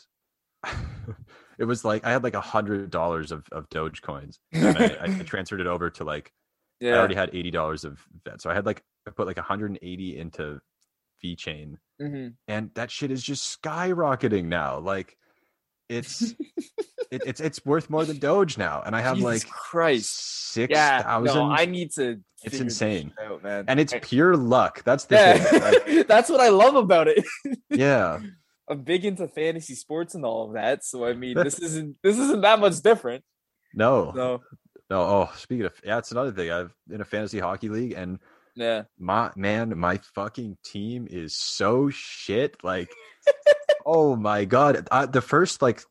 it was like I had like a hundred dollars of of Dogecoins. And I, I transferred it over to like I already had eighty dollars of vet, so I had like I put like 180 into VeChain, Mhm. and that shit is just skyrocketing now. Like, it's it, it's it's worth more than Doge now, and I have Jesus like Christ. six Yeah, no, I need to. It's insane. out, man. and it's I- pure luck. That's the thing. Like, that's what I love about it. yeah, I'm big into fantasy sports and all of that, so I mean, this isn't this isn't that much different. no, So no. Oh, speaking of, yeah, it's another thing. I've in a fantasy hockey league, and yeah, my man, my fucking team is so shit. Like, oh my god, I, the first like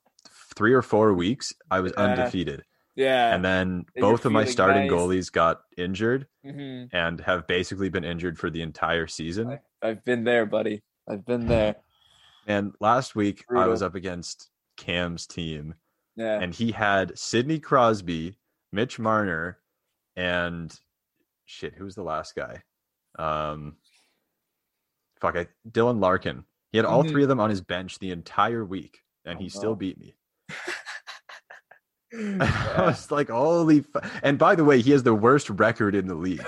three or four weeks, I was Yeah. undefeated, yeah. and then And both of my starting nice. goalies got injured Mhm. and have basically been injured for the entire season. I've been there, buddy. I've been there. And last week, I was up against Cam's team, Yeah. and he had Sidney Crosby, Mitch Marner, and shit, who was the last guy? Um, fuck, I, Dylan Larkin. He had all Mhm. three of them on his bench the entire week, and Oh, he still beat me. I was like, holy! Fu-. And by the way, he has the worst record in the league.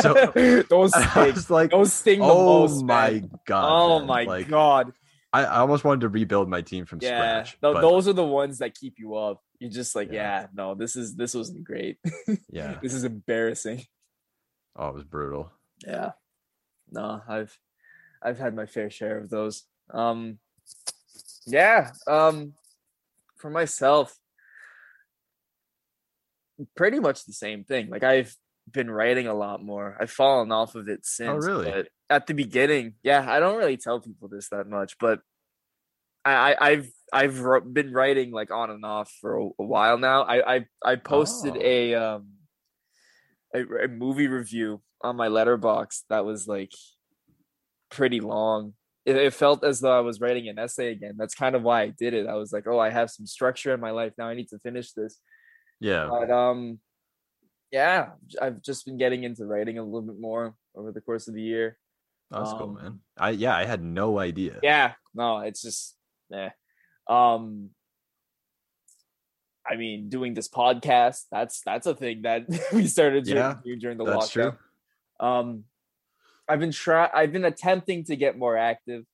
So- those was like, Those sting the oh most, my man. god! Oh man. my Like, god. I, I almost wanted to rebuild my team from Yeah. scratch. Tho- but those are the ones that keep you up. You're just like, Yeah. yeah, no, this is this wasn't great. yeah, this is embarrassing. Oh, it was brutal. Yeah. No, I've I've had my fair share of those. Um yeah, um for myself pretty much the same thing. Like I've been writing a lot more. I've fallen off of it since. Oh, really? At the beginning, yeah, I don't really tell people this that much, but I, I I've I've been writing like on and off for a, a while now. I I I posted Oh. a um a, a movie review on my Letterboxd that was like pretty long. It, it felt as though I was writing an essay again. That's kind of why I did it. I was like, oh, I have some structure in my life now. I need to finish this. Yeah, But um, yeah, I've just been getting into writing a little bit more over the course of the year. that's cool, um, man. I yeah, I had no idea. Yeah, no, it's just yeah. Um, I mean, doing this podcast, that's that's a thing that we started Yeah, during, during the That's lockdown. true. Um, I've been try I've been attempting to get more active.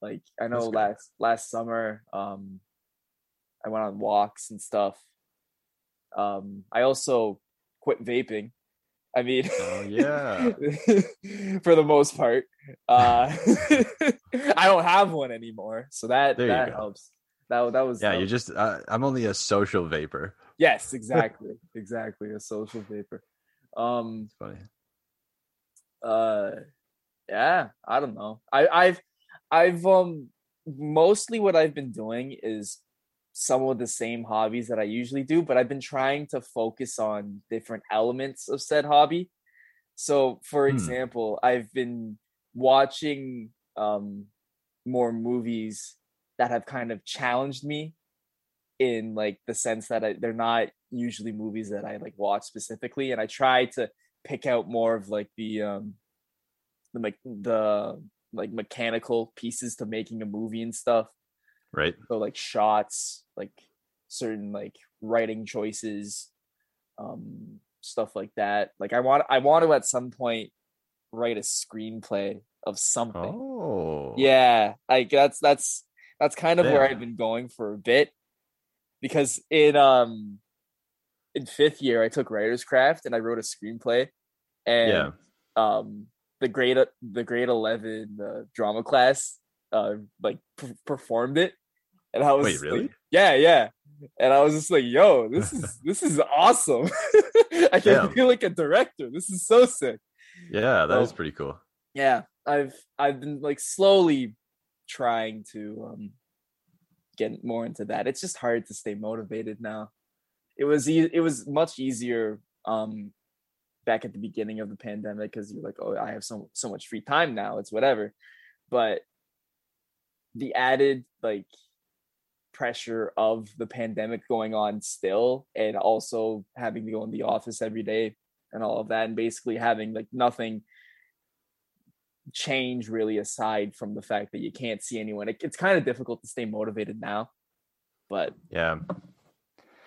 Like I know last last summer, um, I went on walks and stuff. Um, I also quit vaping. I mean, Oh, yeah. for the most part, uh, I don't have one anymore, so that There that helps. That that was Yeah, that you was- just uh, I'm only a social vapor. yes, exactly, exactly a social vapor. Um, It's funny. uh yeah i don't know i i've i've um mostly what i've been doing is some of the same hobbies that i usually do but i've been trying to focus on different elements of said hobby so for Hmm. example i've been watching um more movies that have kind of challenged me in like the sense that I, they're not usually movies that i like watch specifically and i try to pick out more of like the um the me- the like mechanical pieces to making a movie and stuff Right? so like shots like certain like writing choices um stuff like that like i want i want to at some point write a screenplay of something Oh. yeah, like that's that's that's kind of where I've been going for a bit. Because in um in fifth year I took writer's craft and I wrote a screenplay and Yeah. um the grade the grade 11 uh, drama class uh like performed it and I was Wait, like, really? yeah, yeah. And I was just like, yo, this is this is awesome. I can Damn. feel like a director. This is so sick Yeah, that So- pretty cool. yeah i've i've been like slowly trying to um get more into that. It's just hard to stay motivated now. It was e- it was much easier um back at the beginning of the pandemic because you're like oh i have so so much free time now it's whatever. But the added like pressure of the pandemic going on still and also having to go in the office every day and all of that and basically having like nothing change really aside from the fact that you can't see anyone it, it's kind of difficult to stay motivated now but Yeah.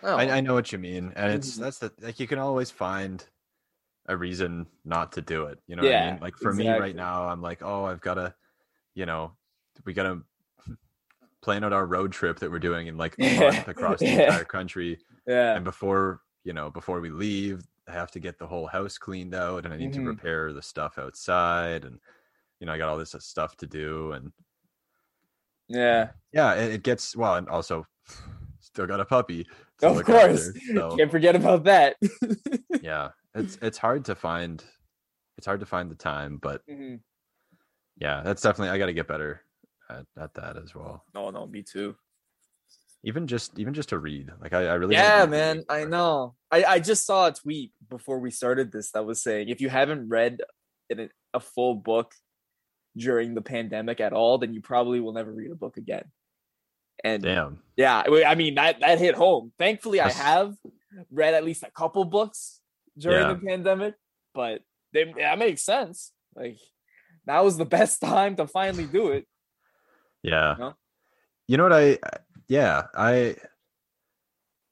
oh, I, I know what you mean. And it's Mhm. that's the like you can always find a reason not to do it. You know what I Yeah, mean? Like for me right now, I'm like, oh, I've gotta, you know, we gotta plan out our road trip that we're doing in like a Yeah, month across the yeah. entire country. yeah And before, you know, before we leave, I have to get the whole house cleaned out and I need Mhm. to repair the stuff outside and you know, I got all this uh, stuff to do and yeah. Yeah, it, it gets well and also still got a puppy. of course after, so- can't forget about that. Yeah. It's it's hard to find it's hard to find the time but Mhm. yeah that's definitely i got to get better at, at that as well. No no me too. Even just even just to read like i, I really yeah man i know. I i just saw a tweet before we started this that was saying if you haven't read in a full book during the pandemic at all then you probably will never read a book again and damn Yeah, I mean- that that hit home. Thankfully, I have read at least a couple books during Yeah. the pandemic, but they that makes sense. Like that was the best time to finally do it. yeah No? you know what i yeah i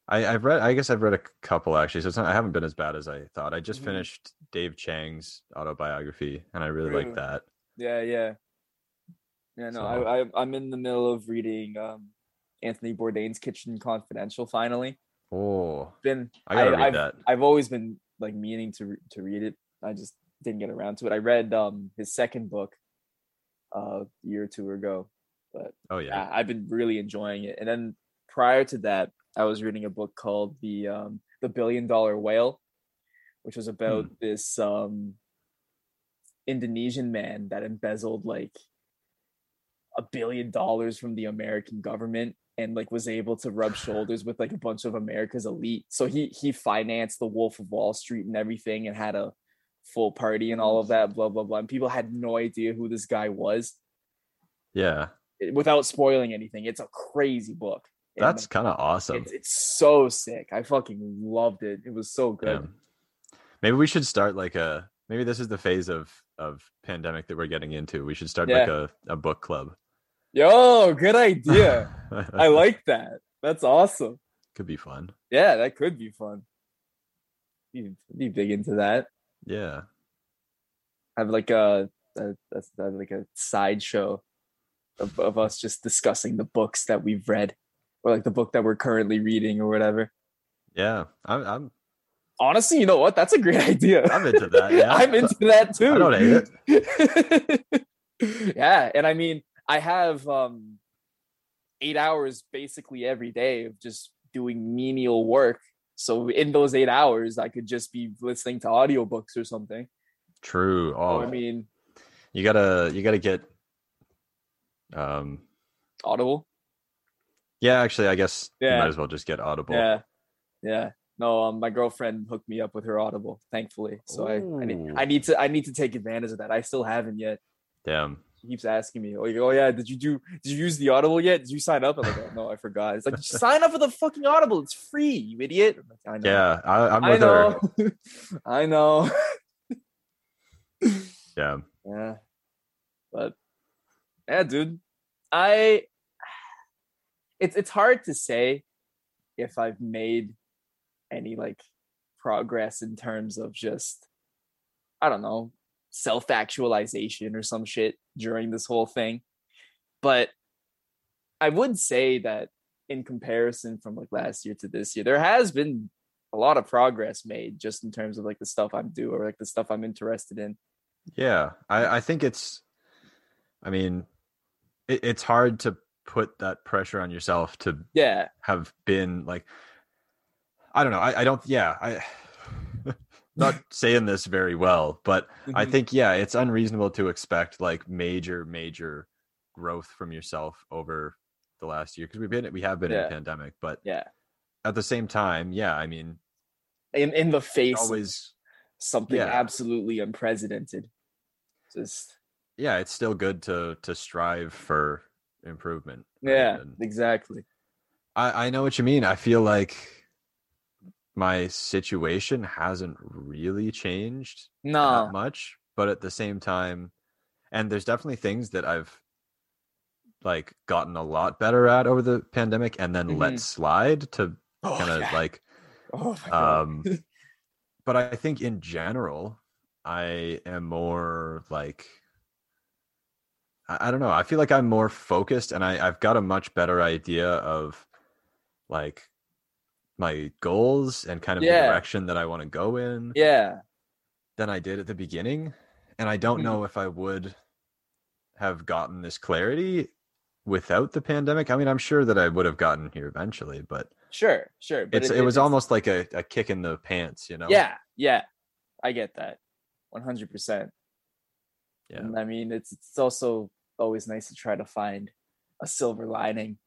I, I've read. I guess I've read a couple actually. So it's not, I haven't been as bad as I thought. I just Mhm. finished Dave Chang's autobiography, and I really Really? like that. Yeah, yeah, yeah. No, So- I, I I'm in the middle of reading um Anthony Bourdain's Kitchen Confidential. Finally, Oh, been I gotta read I've, that. I've always been like meaning to re- to read it. I just didn't get around to it. I read um his second book uh, a year or two ago, but Oh yeah. yeah, I've been really enjoying it. And then prior to that, I was reading a book called the um, the Billion Dollar Whale, which was about this um, Indonesian man that embezzled like a billion dollars from the American government and like was able to rub shoulders with like a bunch of America's elite. So he he financed the Wolf of Wall Street and everything and had a full party and all of that blah blah blah and people had no idea who this guy was Yeah. without spoiling anything it's a crazy book And, That's kind of awesome. it's, it's so sick i fucking loved it it was so good Yeah. Maybe we should start like a maybe this is the phase of of pandemic that we're getting into. We should start like a, a book club. Yo, good idea. I like that. That's awesome. Could be fun. Yeah, that could be fun. You be big into that. Yeah. Have like a, a that's like a sideshow of, of us just discussing the books that we've read, or like the book that we're currently reading, or whatever. Yeah, I'm. I'm honestly, you know what? That's a great idea. I'm into that. Yeah. I'm into that too. I don't hate it. yeah, and I mean, I have um eight hours basically every day of just doing menial work. So in those eight hours, I could just be listening to audiobooks or something. True. Oh, so, I mean, you gotta you gotta get um Audible. Yeah, actually, I guess yeah. you might as well just get Audible. Yeah, yeah. No, um, my girlfriend hooked me up with her Audible, thankfully. So I, I need, I need to, I need to take advantage of that. I still haven't yet. Damn. She keeps asking me, "Oh, oh yeah, did you do? Did you use the Audible yet? Did you sign up?" I'm like, oh, "No, I forgot." It's like, sign up for the fucking Audible. It's free, you idiot. Like, I know. Yeah, I, am with I know. her. I know. yeah. Yeah. But yeah, dude, I. It's it's hard to say if I've made any like progress in terms of just I don't know self actualization or some shit during this whole thing. But I would say that in comparison from like last year to this year, there has been a lot of progress made just in terms of like the stuff I'm doing or like the stuff I'm interested in. Yeah, I, I think it's, I mean, it, it's hard to put that pressure on yourself to yeah have been like, I don't know, I, I don't, yeah, I not saying this very well, but mm-hmm. I think yeah, it's unreasonable to expect like major major growth from yourself over the last year because we've been we have been yeah. in a pandemic, but yeah, at the same time, yeah, I mean, in in the face always something yeah. absolutely unprecedented. Just yeah, it's still good to to strive for improvement. Right? Yeah, and exactly. I I know what you mean. I feel like my situation hasn't really changed no much but at the same time and there's definitely things that i've like gotten a lot better at over the pandemic and then mm-hmm. let slide to oh, kind of yeah. like oh um but i think in general i am more like I, I don't know i feel like i'm more focused and i i've got a much better idea of like my goals and kind of yeah. the direction that I want to go in. Yeah. Than I did at the beginning. And I don't mm-hmm. know if I would have gotten this clarity without the pandemic. I mean, I'm sure that I would have gotten here eventually, but sure, sure. But it's, it, it was almost like a, a kick in the pants, you know? Yeah, yeah. I get that. 100%. Yeah. And I mean, it's it's also always nice to try to find a silver lining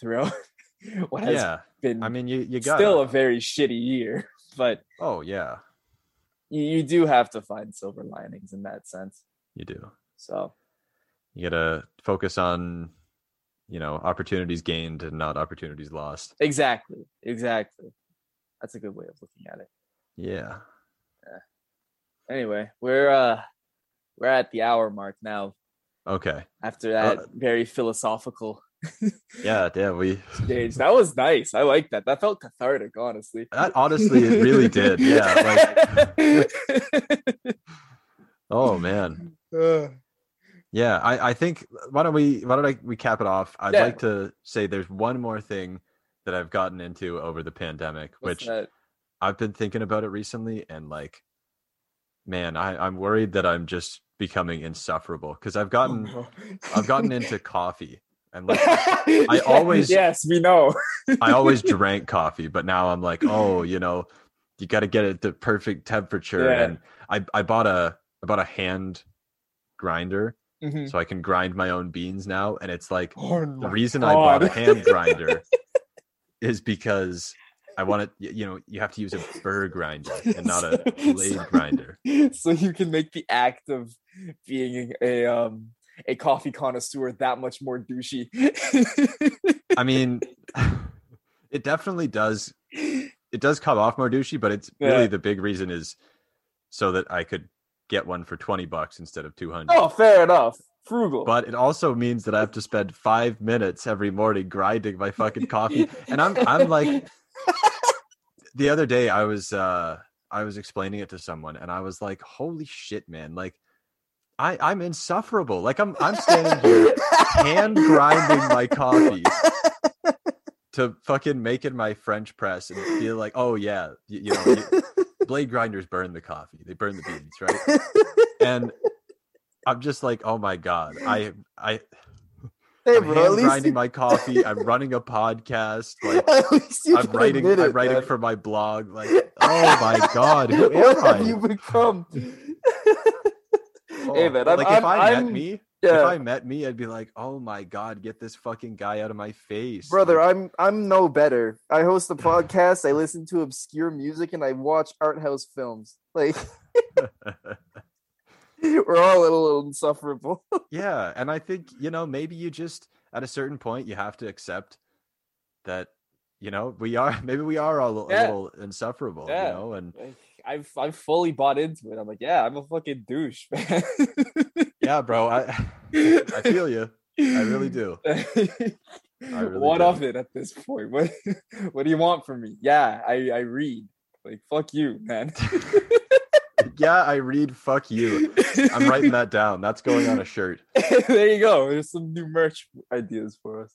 throughout what has yeah. been I mean you you got still a very shitty year, but oh yeah. You, you do have to find silver linings in that sense. You do. So you gotta focus on you know opportunities gained and not opportunities lost. Exactly. Exactly. That's a good way of looking at it. Yeah. yeah. Anyway, we're uh we're at the hour mark now. Okay. After that uh, very philosophical yeah, yeah, we. That was nice. I like that. That felt cathartic, honestly. That honestly, it really did. Yeah. Like, oh man. Yeah, I, I think why don't we why don't I we cap it off? I'd yeah. like to say there's one more thing that I've gotten into over the pandemic, What's which that? I've been thinking about it recently, and like, man, I, I'm worried that I'm just becoming insufferable because I've gotten oh, I've gotten into coffee and like I always yes, we know. I always drank coffee, but now I'm like, oh, you know, you got to get it the perfect temperature. Yeah. And I I bought a I bought a hand grinder. Mm-hmm. So I can grind my own beans now. And it's like oh, the reason God. I bought a hand grinder is because I want it, you know, you have to use a burr grinder and not a blade grinder. So you can make the act of being a um a coffee connoisseur that much more douchey. I mean, it definitely does. It does come off more douchey, but it's really the big reason is so that I could get one for 20 bucks instead of 200. Oh, fair enough. Frugal. but it also means that I have to spend five minutes every morning grinding my fucking coffee. And I'm I'm like the other day I was uh I was explaining it to someone and I was like, holy shit, man, like I, I'm insufferable. Like I'm I'm standing here hand grinding my coffee to fucking making my French press and feel like, oh yeah, you, you know, you, blade grinders burn the coffee, they burn the beans, right? And I'm just like, oh my god, I I Hey, I'm bro, hand grinding you, my coffee. I'm running a podcast. Like at least you I'm writing. admit I'm writing man. for my blog. Like, oh my god, who what am have I? you become? Oh, hey, man, I'm, like I'm, if I I'm, met me, if I met me, I'd be like, oh my god, get this fucking guy out of my face, brother, Like, I'm I'm no better. I host a podcast. I listen to obscure music, and I watch art house films. Like we're all a little insufferable. yeah, and I think you know maybe you just at a certain point you have to accept that you know we are maybe we are all a Yeah. little insufferable, Yeah. you know, and I've I've fully bought into it. I'm like, yeah, I'm a fucking douche, man. yeah, bro, I I feel you. I really do. really what do. of it at this point? What what do you want from me? Yeah, I I read. Like fuck you, man. Yeah, I read. Fuck you. I'm writing that down. That's going on a shirt. there you go. There's some new merch ideas for us.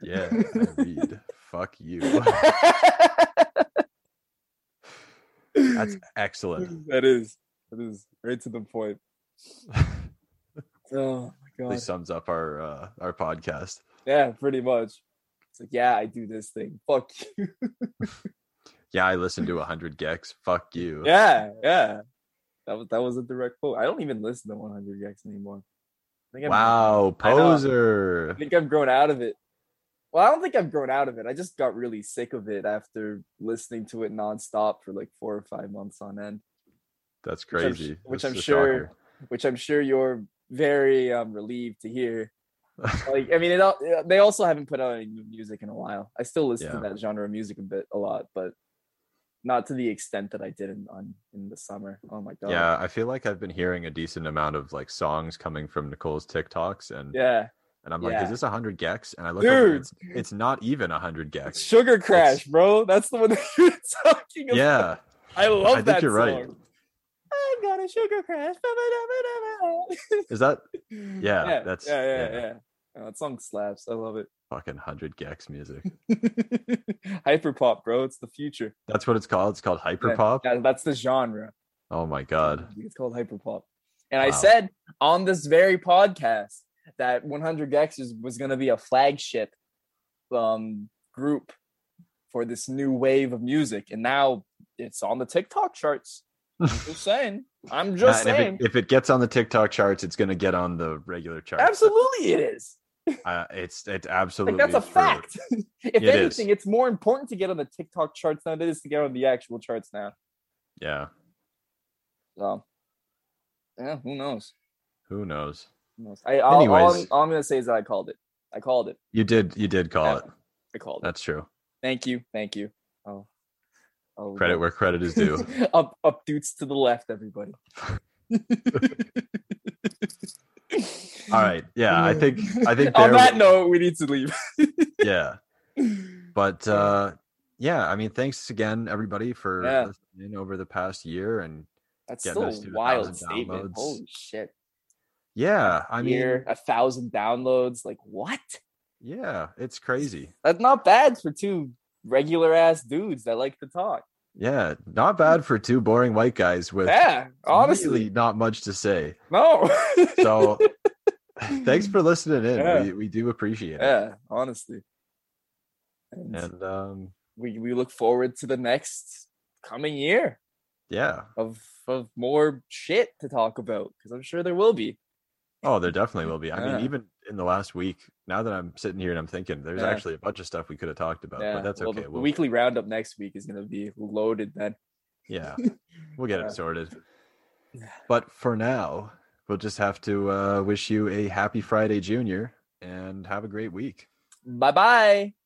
Yeah, I read. Fuck you. That's excellent. that is that is right to the point. Oh my god. sums up our uh, our podcast. Yeah, pretty much. It's like, yeah, I do this thing. Fuck you. Yeah, I listen to 100 gecs. Fuck you. Yeah, yeah. That was that was a direct quote. I don't even listen to 100 Gecs anymore. I think I'm, Wow, I poser. I think I've grown out of it. Well, I don't think I've grown out of it. I just got really sick of it after listening to it nonstop for like four or five months on end. That's Which I'm, crazy. which I'm sure, shocker. which I'm sure you're very um, relieved to hear. Like, I mean, it, they also haven't put out any new music in a while. I still listen Yeah. to that genre of music a bit, a lot, but not to the extent that I did in on in the summer. Oh my god. yeah, I feel like I've been hearing a decent amount of like songs coming from Nicole's TikToks, and Yeah. And I'm like, yeah. is this 100 gecs? And I look, Dude. it's, it's not even 100 It's gecs. Sugar Crash, bro. That's the one that you're talking about. Yeah, I love think that you're song. right. I've got a sugar crash. is that yeah, Yeah, that's- yeah, yeah, yeah. yeah. Oh, that song slaps. I love it. fucking 100 gecs music? Hyper pop, bro. It's the future. That's what it's called. It's called hyperpop. yeah, that's the genre. Oh my god. It's called hyper pop. And I said on this very podcast that 100 Gecs is, was going to be a flagship um, group for this new wave of music, and now it's on the TikTok charts. I'm just saying. I'm just and if, saying. it, if it gets on the TikTok charts, it's going to get on the regular charts. Absolutely, it is. Uh, it's it's Like absolutely that's a true. fact. if It is. anything, it's more important to get on the TikTok charts than it is to get on the actual charts now. Yeah. So, yeah, who knows? Who knows? I, all, all, I'm, Anyways. all I'm gonna say is that I called it. I called it. You did you did call Yeah. it. I called it. That's true. Thank you. Thank you. Oh, oh Credit where credit is due. up, up, dudes to the left, everybody. All right. Yeah, I think I think on that note, we need to leave. yeah. But uh yeah, I mean thanks again everybody for Yeah. listening over the past year and That's still a wild statement. downloads. Holy shit! Yeah, I mean Year, a thousand downloads. Like what? yeah, it's crazy. That's not bad for two regular ass dudes that like to talk. Yeah, not bad for two boring white guys with Yeah, honestly, really not much to say. no. So thanks for listening in. Yeah. We we do appreciate it. yeah, honestly. And And um we we look forward to the next coming year yeah. of of more shit to talk about because I'm sure there will be. Oh, there definitely will be. I Yeah. mean, even in the last week, now that I'm sitting here and I'm thinking, there's Yeah. actually a bunch of stuff we could have talked about, yeah, but that's well, okay. The, We'll, weekly roundup next week is gonna be loaded then. yeah, we'll get it sorted. But for now, we'll just have to uh, wish you a happy Friday, Junior, and have a great week. Bye bye.